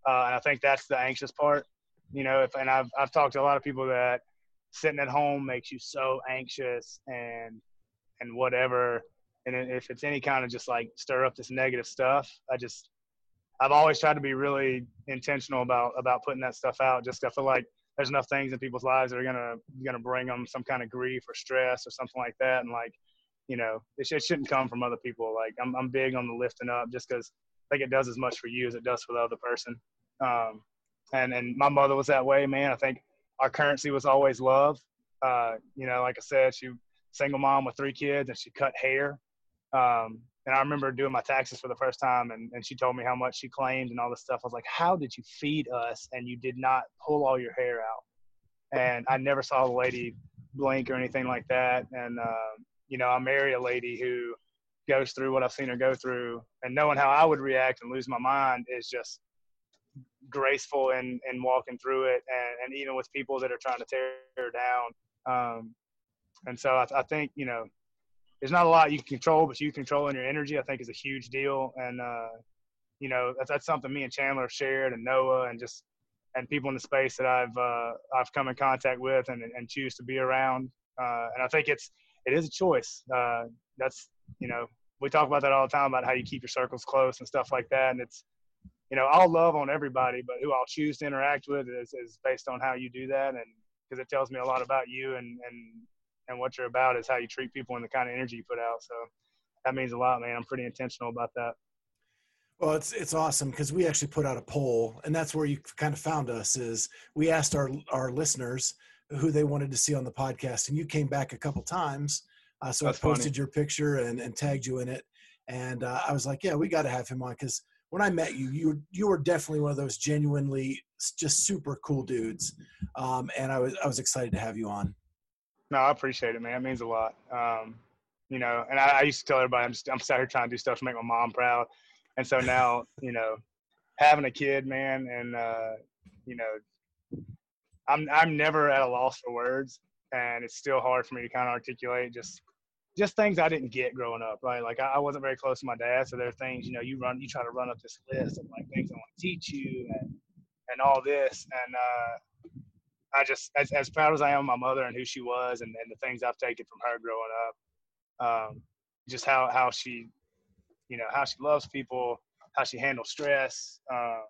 Uh, and I think that's the anxious part, you know. If and I've I've talked to a lot of people that sitting at home makes you so anxious and and whatever. And if it's any kind of just like stir up this negative stuff, I just I've always tried to be really intentional about about putting that stuff out. Just I feel like there's enough things in people's lives that are gonna gonna bring them some kind of grief or stress or something like that, and like you know it, it shouldn't come from other people. Like I'm I'm big on the lifting up, just because I think it does as much for you as it does for the other person. Um, and and my mother was that way, man. I think our currency was always love. Uh, you know, like I said, she single mom with three kids, and she cut hair. Um, and I remember doing my taxes for the first time, and, and she told me how much she claimed and all this stuff. I was like, "How did you feed us and you did not pull all your hair out?" And I never saw the lady blink or anything like that. And um, you know, I marry a lady who goes through what I've seen her go through, and knowing how I would react and lose my mind is just graceful in, in walking through it, and, and even with people that are trying to tear her down. Um, and so I, I think you know there's not a lot you can control, but you controlling your energy, I think, is a huge deal. And uh, you know, that's, that's something me and Chandler shared, and Noah, and just and people in the space that I've uh, I've come in contact with and and choose to be around. Uh, and I think it's it is a choice. Uh, that's you know we talk about that all the time about how you keep your circles close and stuff like that. And it's you know I'll love on everybody, but who I'll choose to interact with is, is based on how you do that, and because it tells me a lot about you and and and what you're about is how you treat people and the kind of energy you put out. So that means a lot, man. I'm pretty intentional about that. Well, it's it's awesome because we actually put out a poll, and that's where you kind of found us. Is we asked our our listeners who they wanted to see on the podcast, and you came back a couple times. Uh, so that's I posted funny. your picture and, and tagged you in it, and uh, I was like, yeah, we got to have him on because when I met you, you were, you were definitely one of those genuinely just super cool dudes, um, and I was I was excited to have you on. No, I appreciate it, man. It means a lot. Um, you know, and I, I, used to tell everybody I'm just I'm sat here trying to do stuff to make my mom proud. And so now, you know, having a kid, man, and uh, you know, I'm I'm never at a loss for words, and it's still hard for me to kind of articulate just just things I didn't get growing up, right? Like I, I, wasn't very close to my dad, so there are things, you know, you run, you try to run up this list of like things I want to teach you and and all this, and uh, I just as as proud as I am of my mother and who she was, and, and the things I've taken from her growing up, um, just how how she you know, how she loves people, how she handles stress, uh,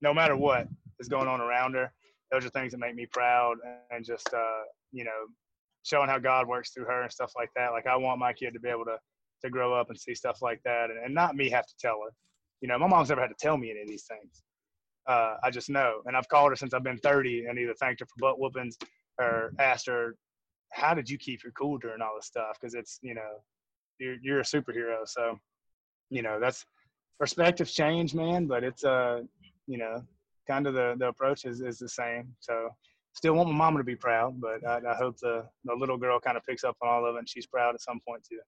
no matter what is going on around her. Those are things that make me proud and just, uh, you know, showing how God works through her and stuff like that. Like I want my kid to be able to, to grow up and see stuff like that and, and not me have to tell her. You know, my mom's never had to tell me any of these things. Uh, I just know. And I've called her since I've been 30 and either thanked her for butt whoopings or asked her, how did you keep your cool during all this stuff? Cause it's, you know, you're, you're a superhero. So you know, that's perspectives change, man, but it's uh, you know, kind of the the approach is is the same. So still want my mama to be proud, but I, I hope the the little girl kind of picks up on all of it and she's proud at some point too.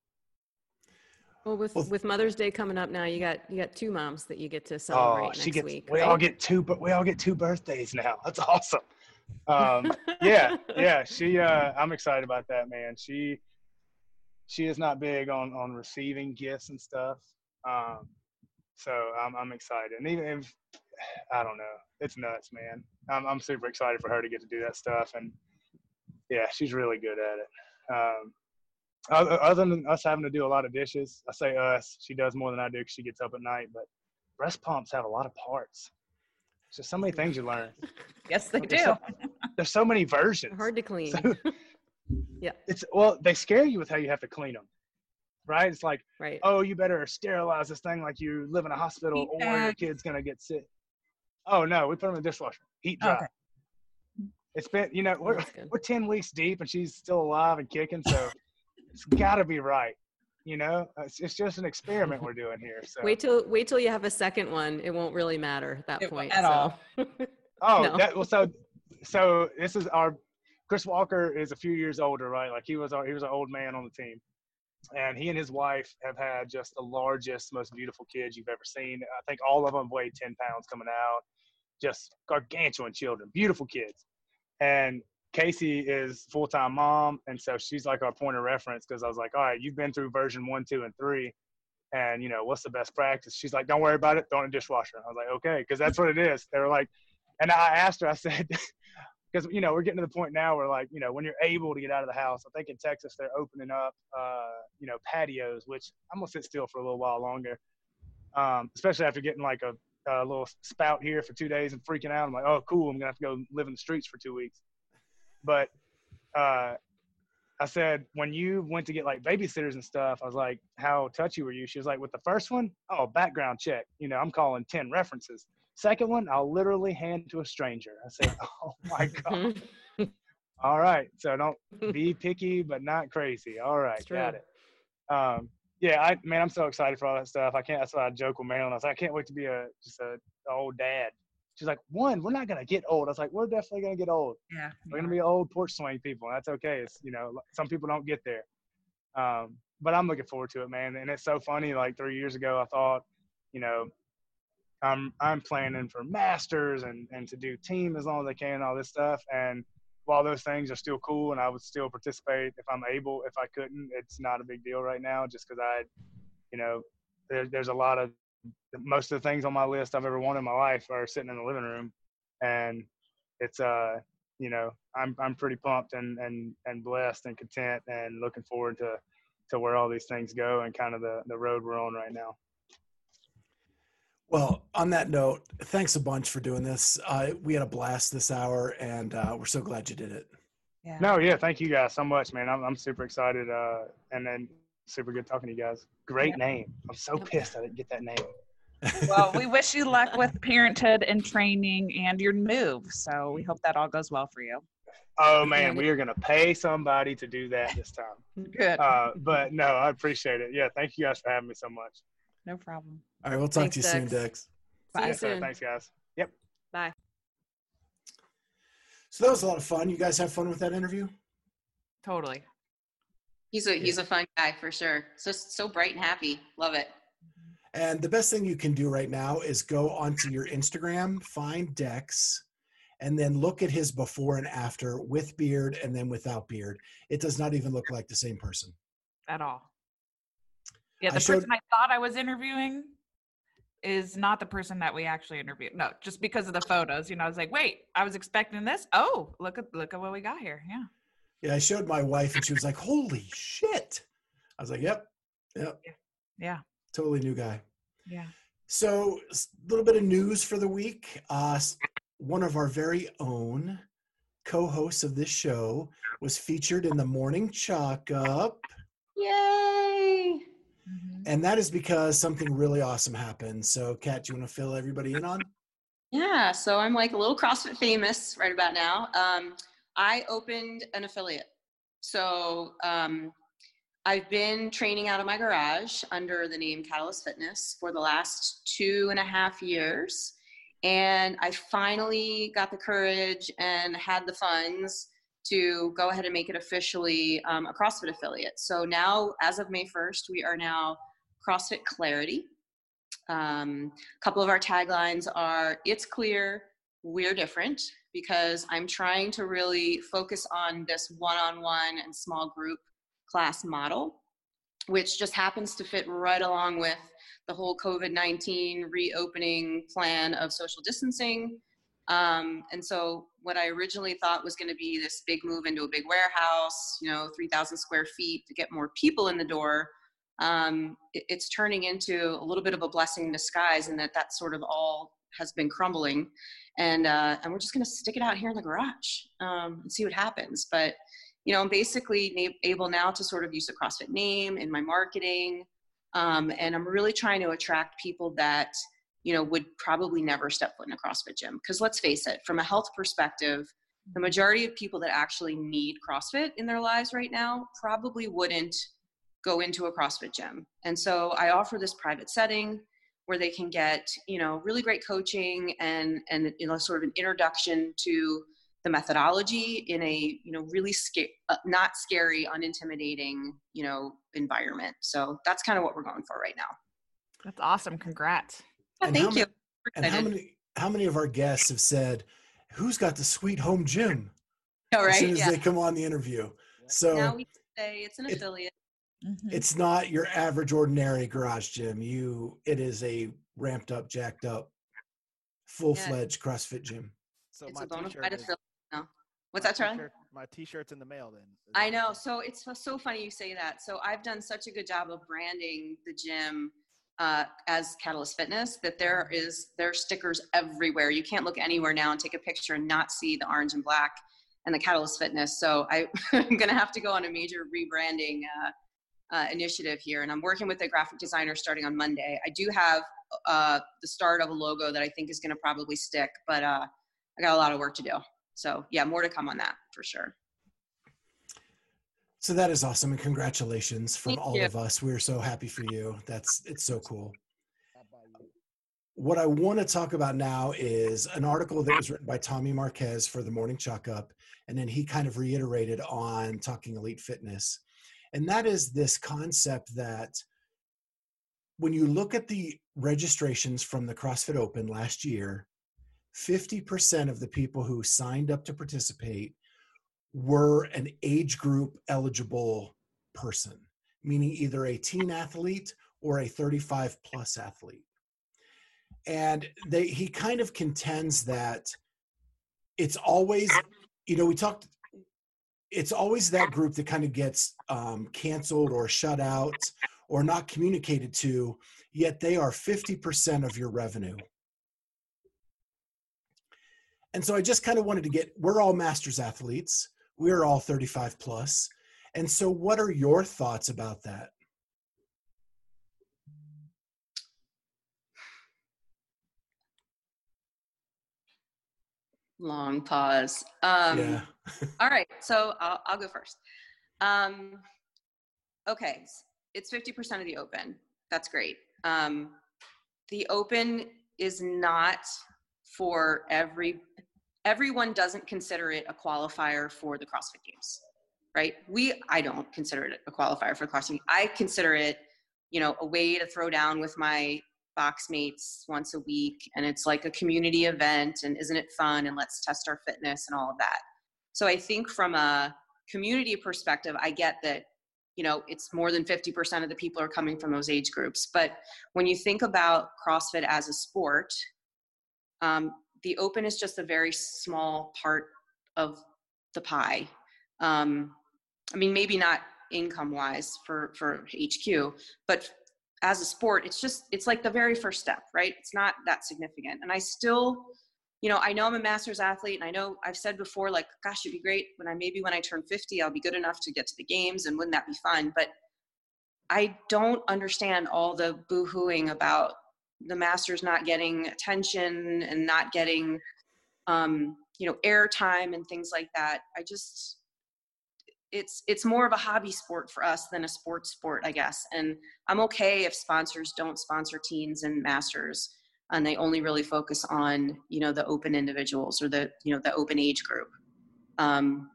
Well, with well, with Mother's Day coming up now, you got you got two moms that you get to celebrate oh, next gets, week. We right? all get two, but we all get two birthdays now. That's awesome. Um, yeah, yeah. She, uh, I'm excited about that, man. She, she is not big on on receiving gifts and stuff. Um, so I'm I'm excited, and even if I don't know, it's nuts, man. I'm I'm super excited for her to get to do that stuff, and yeah, she's really good at it. Um, other than us having to do a lot of dishes, I say us. She does more than I do because she gets up at night. But breast pumps have a lot of parts. There's just so many things you learn. yes, they there's do. So, there's so many versions. Hard to clean. So, yeah. It's well, they scare you with how you have to clean them right? It's like, right. oh, you better sterilize this thing like you live in a hospital Heat or bag. your kid's gonna get sick. Oh no, we put them in the dishwasher, heat oh, dry. Okay. It's been, you know, we're we're ten weeks deep and she's still alive and kicking, so it's got to be right. You know, it's, it's just an experiment we're doing here. So wait till wait till you have a second one. It won't really matter at that it point at so. all. oh, no. that, well, so so this is our Chris Walker is a few years older, right? Like he was our he was an old man on the team and he and his wife have had just the largest, most beautiful kids you've ever seen. I think all of them weighed 10 pounds coming out, just gargantuan children, beautiful kids. And Casey is full time mom, and so she's like our point of reference because I was like, all right, you've been through version one, two, and three, and you know what's the best practice? She's like, don't worry about it, throw in a dishwasher. I was like, okay, because that's what it is. They were like, and I asked her, I said, because you know we're getting to the point now where like you know when you're able to get out of the house i think in texas they're opening up uh, you know patios which i'm gonna sit still for a little while longer um, especially after getting like a, a, little spout here for two days and freaking out i'm like oh cool i'm gonna have to go live in the streets for two weeks but uh, i said when you went to get like babysitters and stuff i was like how touchy were you she was like with the first one oh background check you know i'm calling 10 references Second one, I'll literally hand to a stranger. I said, oh my God. All right. So don't be picky, but not crazy. All right. Got it. Um, yeah, I man, I'm so excited for all that stuff. I can't. That's why I joke with Marilyn. I was like, I can't wait to be a just a, a old dad. She's like, one, we're not gonna get old. I was like, we're definitely gonna get old. Yeah, we're gonna be old porch swing people. That's okay. It's you know, some people don't get there. Um, but I'm looking forward to it, man. And it's so funny. Like three years ago, I thought, you know, I'm I'm planning for masters and and to do team as long as I can all this stuff. And while those things are still cool and I would still participate if I'm able, if I couldn't, it's not a big deal right now. Just because I, you know, there, there's a lot of most of the things on my list I've ever wanted in my life are sitting in the living room, and it's uh you know I'm I'm pretty pumped and and and blessed and content and looking forward to to where all these things go and kind of the the road we're on right now. Well, on that note, thanks a bunch for doing this. Uh, we had a blast this hour, and uh, we're so glad you did it. Yeah. No, yeah, thank you guys so much, man. I'm I'm super excited, uh, and then super good talking to you guys. Great name. I'm so pissed I didn't get that name. Well, we wish you luck with parenthood and training and your move. So we hope that all goes well for you. Oh man, we are gonna pay somebody to do that this time. Good. Uh, but no, I appreciate it. Yeah, thank you guys for having me so much. No problem. All right, we'll talk Thanks, to you soon, Dex. Dex. See you Yes, sir. soon. Thanks, guys. Yep. Bye. So that was a lot of fun. You guys have fun with that interview? Totally. He's a he's a fun guy for sure. So so bright and happy. Love it. And the best thing you can do right now is go onto your Instagram, find Dex, and then look at his before and after with beard and then without beard. It does not even look like the same person. At all. Yeah, I the showed- person I thought I was interviewing is not the person that we actually interviewed. No, just because of the photos. You know, I was like, wait, I was expecting this. Oh, look at look at what we got here. Yeah. Yeah, I showed my wife and she was like, holy shit. I was like, yep, yep, Yeah. totally new guy. Yeah. So, a little bit of news for the week. Uh, one of our very own co hosts of this show was featured in the Morning Chalk Up. Yay! Mhm. And that is because something really awesome happened. So, Kat, do you want to fill everybody in on? Yeah, so I'm like a little CrossFit famous right about now. Um, I opened an affiliate. So um, I've been training out of my garage under the name Catalyst Fitness for the last two and a half years. And I finally got the courage and had the funds to go ahead and make it officially um, a CrossFit affiliate. So now, as of May 1st, we are now CrossFit Clarity. Um, a couple of our taglines are it's clear we're different because i'm trying to really focus on this one-on-one and small group class model which just happens to fit right along with the whole covid-19 reopening plan of social distancing. Um, and so what i originally thought was going to be this big move into a big warehouse you know 3000 square feet to get more people in the door um, it- it's turning into a little bit of a blessing in disguise and that that sort of all has been crumbling and uh, and we're just to stick it out here in the garage um, and see what happens but you know i'm basically able now to sort of use the crossfit name in my marketing um, and i'm really trying to attract people that you know would probably never step foot in a crossfit gym because let's face it from a health perspective the majority of people that actually need crossfit in their lives right now probably wouldn't go into a CrossFit gym. And so I offer this private setting where they can get, you know, really great coaching and and you know sort of an introduction to the methodology in a, you know, really sca- uh, not scary, unintimidating, you know, environment. So that's kind of what we're going for right now. That's awesome. Congrats. Yeah, And how thank you. ma- And how many how many of our guests have said, "Who's got the sweet home gym?" All As soon as Yeah. they come on the interview. So Now we say it's an it- affiliate. Mhm. it's not your average ordinary garage gym. You it is a ramped up, jacked up, full fledged CrossFit gym. So It's my a bona t-shirt is, fill, no. What's my that Charlie? My t shirt's in the mail then. Is I know. So it's so- so funny you say that. So I've done such a good job of branding the gym uh, as Catalyst Fitness that there is there are stickers everywhere. You can't look anywhere now and take a picture and not see the orange and black and the Catalyst Fitness. So I, I'm going to have to go on a major rebranding uh, uh, initiative here, and I'm working with a graphic designer starting on Monday. I do have uh, the start of a logo that I think is going to probably stick, but uh, I got a lot of work to do. So yeah, more to come on that for sure. So that is awesome, and congratulations from Thank all you. of us. We're so happy for you. That's it's so cool. How about you? What I want to talk about now is an article that was written by Tommy Marquez for the Morning Chalk Up, and then he kind of reiterated on Talking Elite Fitness. And that is this concept that when you look at the registrations from the CrossFit Open last year, 50% of the people who signed up to participate were an age group eligible person, meaning either a teen athlete or a 35 plus athlete. And they, he kind of contends that it's always you know we talked it's always that group that kind of gets um, canceled or shut out or not communicated to yet they are 50% of your revenue. And so i just kind of wanted to get we're all masters athletes. We're all 35 plus. plus. And so what are your thoughts about that long pause. Um, yeah. all right, so I'll, I'll go first. Um, okay, it's 50% of the open. That's great. Um, the open is not for every, everyone doesn't consider it a qualifier for the CrossFit Games, right? We, I don't consider it a qualifier for CrossFit. I consider it, you know, a way to throw down with my box mates once a week and it's like a community event and isn't it fun and let's test our fitness and all of that. So i think from a community perspective i get that you know it's more than 50% of the people are coming from those age groups. But when you think about crossfit as a sport um, the open is just a very small part of the pie. Um, i mean maybe not income wise for for hq but as a sport it's just it's like the very first step right? It's not that significant. And i still you know i know i'm a masters athlete and i know i've said before like gosh it'd be great when i maybe when i turn 50 i'll be good enough to get to the games and wouldn't that be fun? But i don't understand all the boo-hooing about the masters not getting attention and not getting um you know airtime and things like that. I just it's it's more of a hobby sport for us than a sports sport i guess. And i'm okay if sponsors don't sponsor teens and masters and they only really focus on you know the open individuals or the you know the open age group. Um,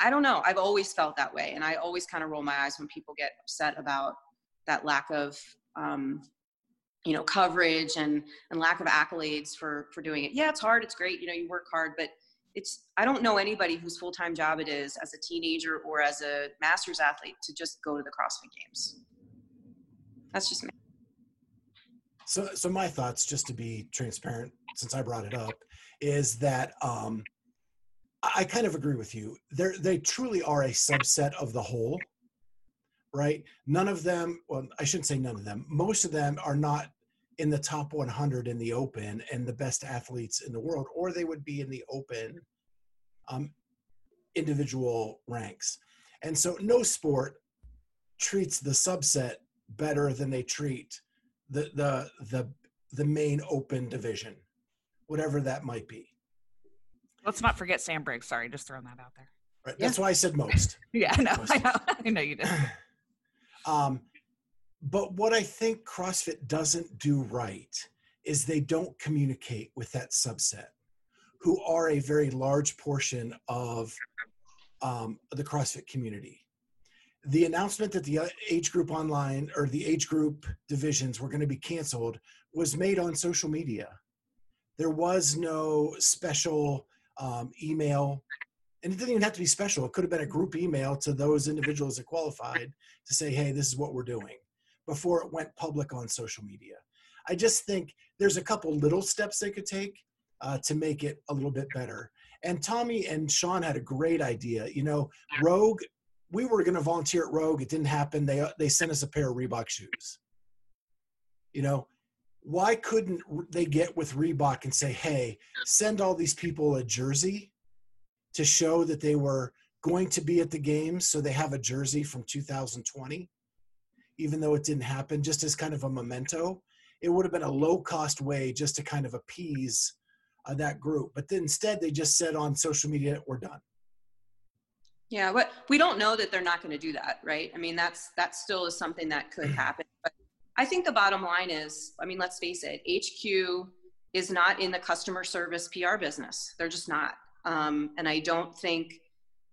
I, don't know. I've always felt that way and i always kind of roll my eyes when people get upset about that lack of um, you know coverage and and lack of accolades for for doing it. Yeah it's hard it's great you know you work hard but it's i don't know anybody whose full-time job it is as a teenager or as a masters athlete to just go to the crossfit games. That's just me. So so my thoughts just to be transparent since i brought it up is that um i kind of agree with you. They they truly are a subset of the whole right? None of them well i shouldn't say none of them. Most of them are not in the top 100 in the open and the best athletes in the world or they would be in the open um, individual ranks and so no sport treats the subset better than they treat the the the the main open division whatever that might be Let's not forget Sam Briggs. Sorry, just throwing that out there. right that's why i said most Yeah, I know. I know. I know you did. um, but what I think CrossFit doesn't do right is they don't communicate with that subset, who are a very large portion of um, the CrossFit community. The announcement that the uh, age group online or the age group divisions were going to be canceled was made on social media. There was no special um, email and it didn't even have to be special. It could have been a group email to those individuals that qualified to say, hey, this is what we're doing before it went public on social media. I just think there's a couple little steps they could take uh, to make it a little bit better. And Tommy and Sean had a great idea. You know, Rogue, we were going to volunteer at Rogue. It didn't happen. They they sent us a pair of Reebok shoes. You know, why couldn't they get with Reebok and say, "Hey, send all these people a jersey to show that they were going to be at the games, so they have a jersey from 2020." Even though it didn't happen, just as kind of a memento. It would have been a low cost way just to kind of appease uh, that group. But then instead, they just said on social media, we're done. yeah but we don't know that they're not going to do that right i mean that's that still is something that could happen but i think the bottom line is i mean let's face it hq is not in the customer service pr business they're just not um, and i don't think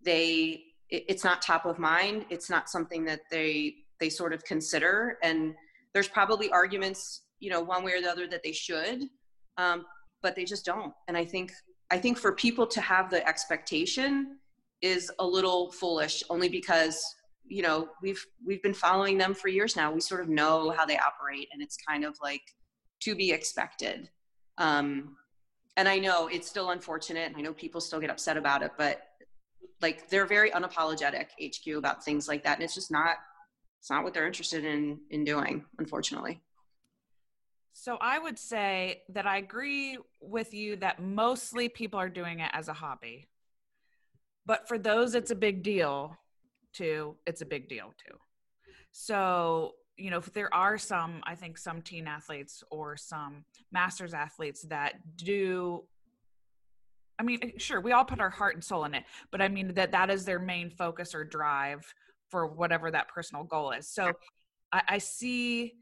they it, it's not top of mind it's not something that they they sort of consider. And there's probably arguments you know one way or the other that they should um, but they just don't. And i think i think for people to have the expectation is a little foolish only because you know we've we've been following them for years now. We sort of know how they operate and it's kind of like to be expected. Um, and I know it's still unfortunate, and I know people still get upset about it, but like they're very unapologetic HQ about things like that, and it's just not it's not what they're interested in in doing, unfortunately. So I would say that I agree with you that mostly people are doing it as a hobby. But for those it's a big deal too, it's a big deal too. So, you know, if there are some, I think some teen athletes or some masters athletes that do I mean, sure, we all put our heart and soul in it, but I mean that that is their main focus or drive for whatever that personal goal is. So I, I see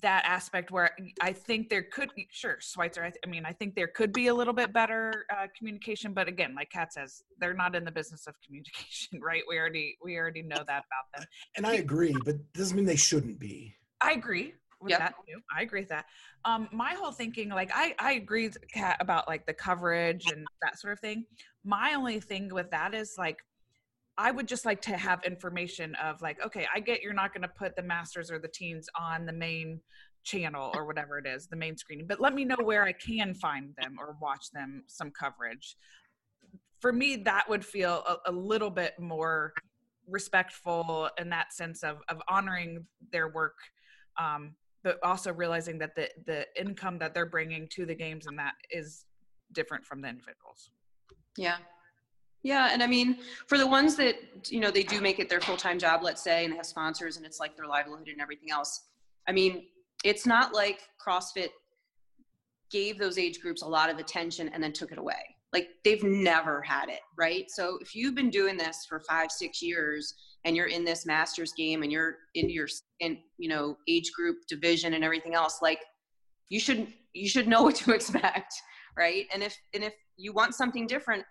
that aspect where I think there could be, sure, Schweitzer, I, th- I mean, I think there could be a little bit better uh, communication, but again, like Kat says, they're not in the business of communication, right? We already, we already know that about them. And I agree, but doesn't mean they shouldn't be. I agree with Yep. that too. I agree with that. Um, my whole thinking, like, I, I agree with Kat about like the coverage and that sort of thing. My only thing with that is like, I would just like to have information of like, okay, I get you're not going to put the masters or the teens on the main channel or whatever it is, the main screen, but let me know where I can find them or watch them some coverage. For me, that would feel a, a little bit more respectful in that sense of of honoring their work, um, but also realizing that the the income that they're bringing to the games and that is different from the individuals. Yeah. Yeah, and I mean, for the ones that you know they do make it their full time job, let's say, and they have sponsors, and it's like their livelihood and everything else. I mean, it's not like CrossFit gave those age groups a lot of attention and then took it away. Like they've never had it, right? So if you've been doing this for five, six years, and you're in this masters game, and you're in your in you know age group division and everything else, like you should you should know what to expect, right? And if and if you want something different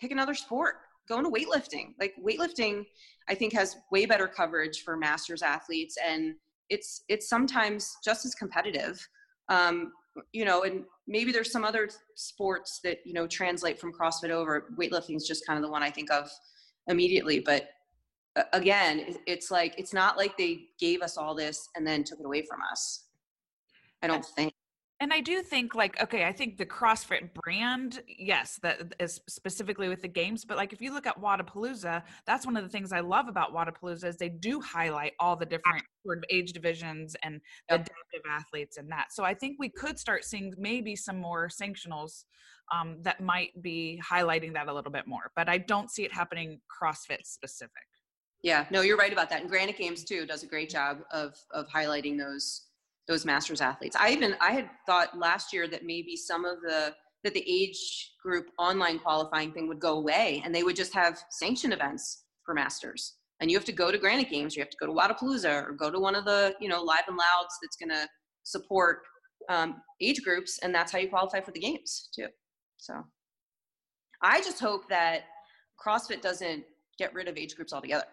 pick another sport go into weightlifting. Like weightlifting i think has way better coverage for masters athletes and it's it's sometimes just as competitive. Um, you know and maybe there's some other sports that you know translate from crossfit over. Weightlifting is just kind of the one i think of immediately but uh, again it's like it's not like they gave us all this and then took it away from us. I don't think And I do think like okay, I think the CrossFit brand, yes, that is specifically with the games, but like if you look at Wodapalooza, that's one of the things I love about Wodapalooza is they do highlight all the different sort of age divisions and Yep. adaptive athletes and that. So I think we could start seeing maybe some more sanctionals um, that might be highlighting that a little bit more, but I don't see it happening CrossFit specific. Yeah, no, you're right about that. And Granite Games too does a great job of of highlighting those those masters athletes. I even I had thought last year that maybe some of the that the age group online qualifying thing would go away and they would just have sanctioned events for masters. And you have to go to Granite Games, you have to go to Wodapalooza or go to one of the, you know, live and louds that's gonna support um, age groups and that's how you qualify for the games too. So I just hope that CrossFit doesn't get rid of age groups altogether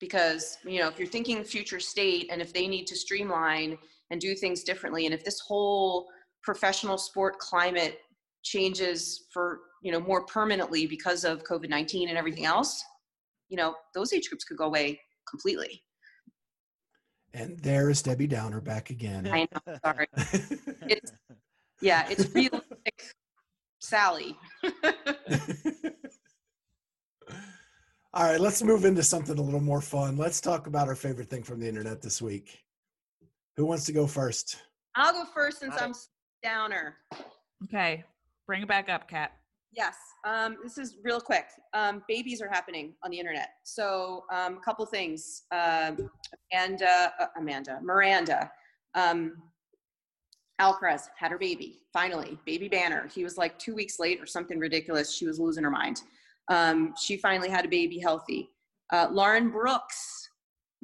because you know if you're thinking future state and if they need to streamline and do things differently and if this whole professional sport climate changes for you know more permanently because of covid-19 and everything else you know those age groups could go away completely And there's Debbie Downer back again. i know sorry It's- yeah it's realistic sally All right, let's move into something a little more fun. Let's talk about our favorite thing from the internet this week. Who wants to go first? i'll go first since i'm downer Okay, bring it back up, Kat. Yes, um, this is real quick. Um, babies are happening on the internet. So um, a couple things. Um, Amanda, uh, Amanda, Miranda, um, Alcaraz had her baby. Finally, baby Banner. He was like two weeks late or something ridiculous. She was losing her mind. Um, she finally had a baby healthy. Uh, Lauren Brooks,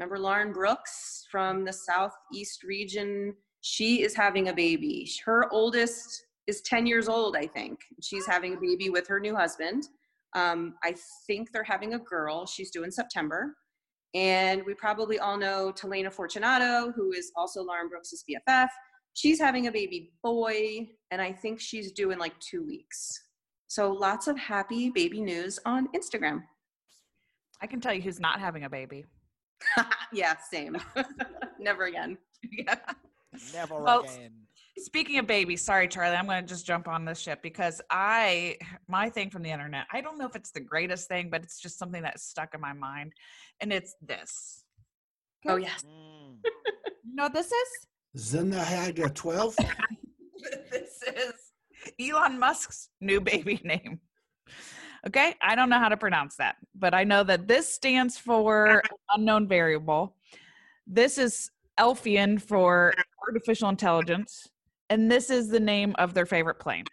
remember Lauren Brooks from the southeast region? She is having a baby. Her oldest is 10 years old, I think. She's having a baby with her new husband. Um, I think they're having a girl. She's due in September. And we probably all know Talayna Fortunato, who is also Lauren Brooks' BFF. She's having a baby boy, and I think she's due in like two weeks. So lots of happy baby news on Instagram. I can tell you who's not having a baby. yeah, same. Never again. yeah. Never Well, again. Speaking of babies, sorry, Charlie, I'm going to just jump on this ship because I, my thing from the internet, I don't know if it's the greatest thing, but it's just something that's stuck in my mind. And it's this. Oh yes. Mm. You know what this is? Zenhaga 12. this is Elon Musk's new baby name. Okay, I don't know how to pronounce that, but I know that this stands for unknown variable. This is Elfian for artificial intelligence, and this is the name of their favorite plane.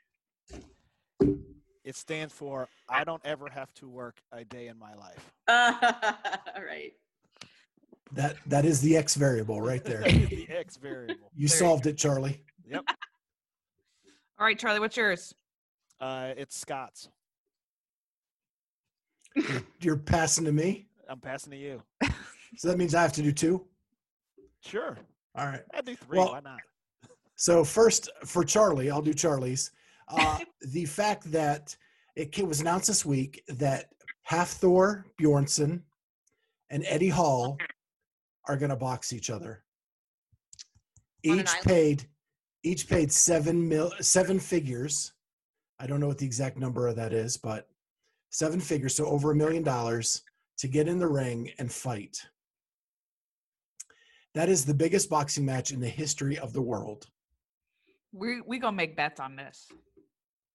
It stands for I don't ever have to work a day in my life. All right. That that is the X variable right there. the X variable. You There you solved it, Charlie. Yep. All right, Charlie, what's yours? Uh, it's Scott's. You're, you're passing to me. I'm passing to you. So that means I have to do two. Sure. All right. I do three. Well- Why not? So first for Charlie, I'll do Charlie's. Uh, the fact that it was announced this week that Hafthor Bjornsson and Eddie Hall are going to box each other. Each paid, each paid seven mil, seven figures. I don't know what the exact number of that is, but seven figures, so over a million dollars to get in the ring and fight. That is the biggest boxing match in the history of the world. We we gonna make bets on this.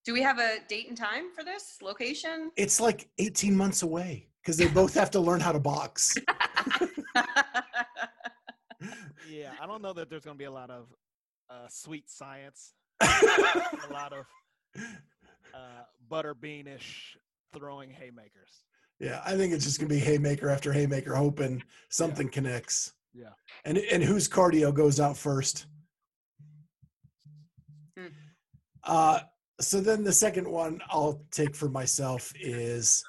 Do we have a date and time for this location? It's like 18 months away because they both have to learn how to box. Yeah, I don't know that there's going to be a lot of uh, sweet science, a lot of uh, butterbeanish throwing haymakers. yeah, I think it's just gonna be haymaker after haymaker, hoping something connects. Yeah. And and whose cardio goes out first? Hmm. Uh, so then the second one I'll take for myself is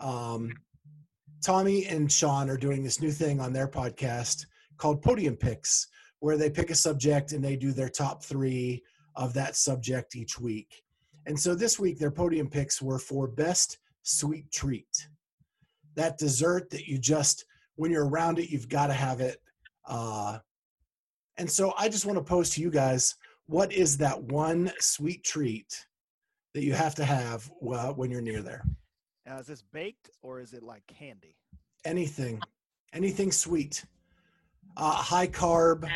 um, Tommy and Sean are doing this new thing on their podcast called Podium Picks, where they pick a subject and they do their top three of that subject each week. And so this week, their podium picks were for best sweet treat. That dessert that you just, when you're around it, you've got to have it. Uh, and so I just want to pose to you guys what is that one sweet treat that you have to have uh, when you're near there? Now, is this baked or is it like candy? Anything, anything sweet, uh, high carb,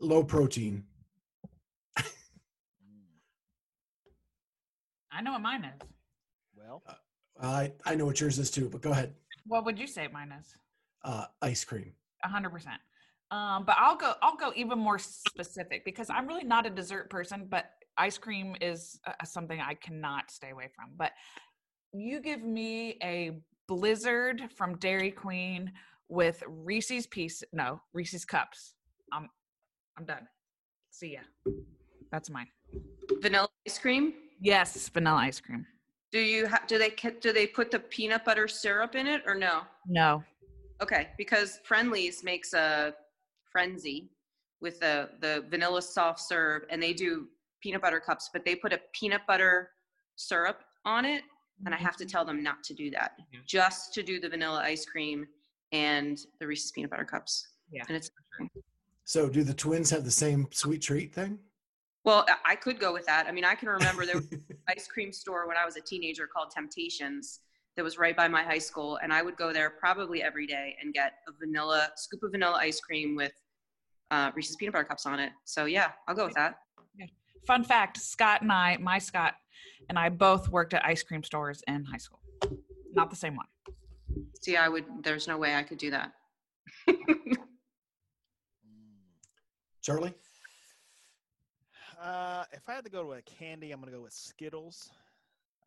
low protein. I know what mine is. Well, I I know what yours is too, but go ahead. What would you say mine is? Uh, ice cream. A hundred percent. Um, but I'll go. I'll go even more specific because I'm really not a dessert person. But ice cream is uh, something I cannot stay away from. But you give me a blizzard from Dairy Queen with Reese's piece. No, Reese's cups. I'm I'm done. See ya. That's mine. Vanilla ice cream. Yes, vanilla ice cream. Do you ha- do they do they put the peanut butter syrup in it or no? No. Okay, because Friendly's makes a frenzy with the the vanilla soft serve, and they do peanut butter cups, but they put a peanut butter syrup on it, and I have to mm-hmm. tell them not to do that, Yeah. just to do the vanilla ice cream and the Reese's peanut butter cups. Yeah. and it's So, do the twins have the same sweet treat thing? Well, I- I could go with that. I mean, I can remember there was an ice cream store when I was a teenager called Temptations that was right by my high school, and I would go there probably every day and get a vanilla scoop of vanilla ice cream with uh, Reese's peanut butter cups on it. So yeah, I'll go with that. Fun fact: Scott and I, my Scott, and I both worked at ice cream stores in high school. Not the same one. See, I would. There's no way I could do that. Charlie? Uh, if I had to go to a candy, I'm gonna go with Skittles.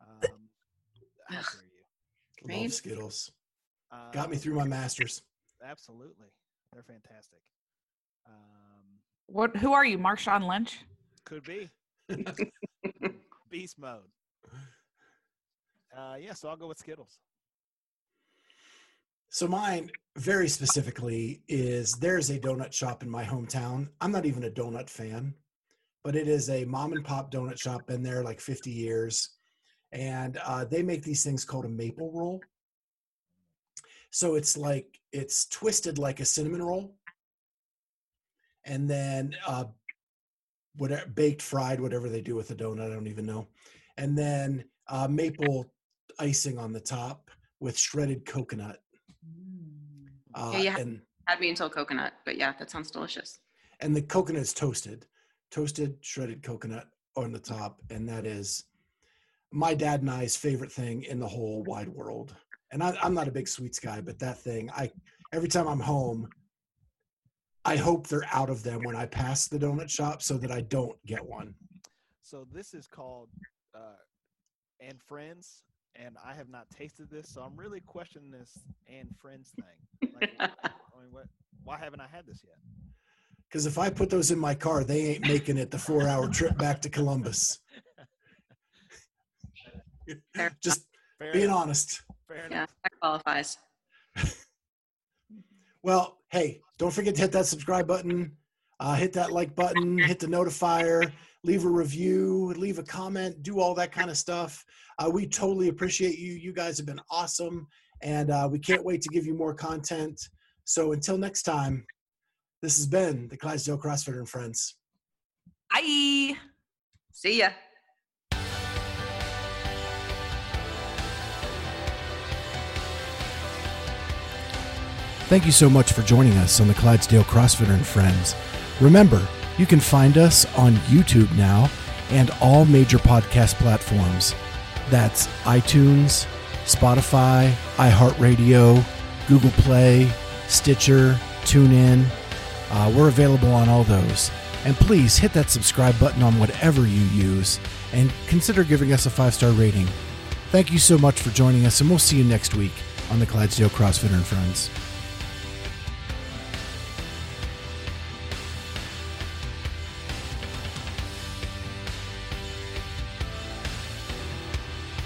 Um, how dare you? Love Right? Skittles. Uh, Got me through my master's. Absolutely, they're fantastic. Um, What? Who are you, Marshawn Lynch? could be beast mode. Uh, yeah, so I'll go with Skittles. So mine, very specifically, is there's a donut shop in my hometown. I'm not even a donut fan, but it is a mom and pop donut shop. Been there like 50 years, and uh, they make these things called a maple roll. So it's like it's twisted like a cinnamon roll, and then uh, whatever baked, fried, whatever they do with the donut. I don't even know. And then uh, maple icing on the top with shredded coconut. Uh, Yeah, ha- and Had me until coconut, but yeah, that sounds delicious. and the coconut is toasted, toasted shredded coconut on the top, and that is my dad and I's favorite thing in the whole wide world. And I, I'm not a big sweets guy, but that thing, I every time I'm home, I hope they're out of them when I pass the donut shop so that I don't get one. So this is called uh, and friends, and I have not tasted this, so I'm really questioning this and friends thing. Like, I mean, what? Why haven't I had this yet? Because if I put those in my car, they ain't making it the four hour trip back to Columbus. Just Fair being enough. honest. Fair Yeah, enough. that qualifies. Well, hey, don't forget to hit that subscribe button, uh, hit that like button, hit the notifier, leave a review, leave a comment, do all that kind of stuff. Uh, we totally appreciate you. You guys have been awesome, and uh, we can't wait to give you more content. So until next time, this has been the Clydesdale CrossFitter and Friends. Bye. See ya. Thank you so much for joining us on the Clydesdale CrossFitter and Friends. Remember, you can find us on YouTube now and all major podcast platforms. That's iTunes, Spotify, iHeartRadio, Google Play, Stitcher, TuneIn. Uh, we're available on all those. And please hit that subscribe button on whatever you use and consider giving us a five star rating. Thank you so much for joining us, and we'll see you next week on the Clydesdale CrossFitter and Friends.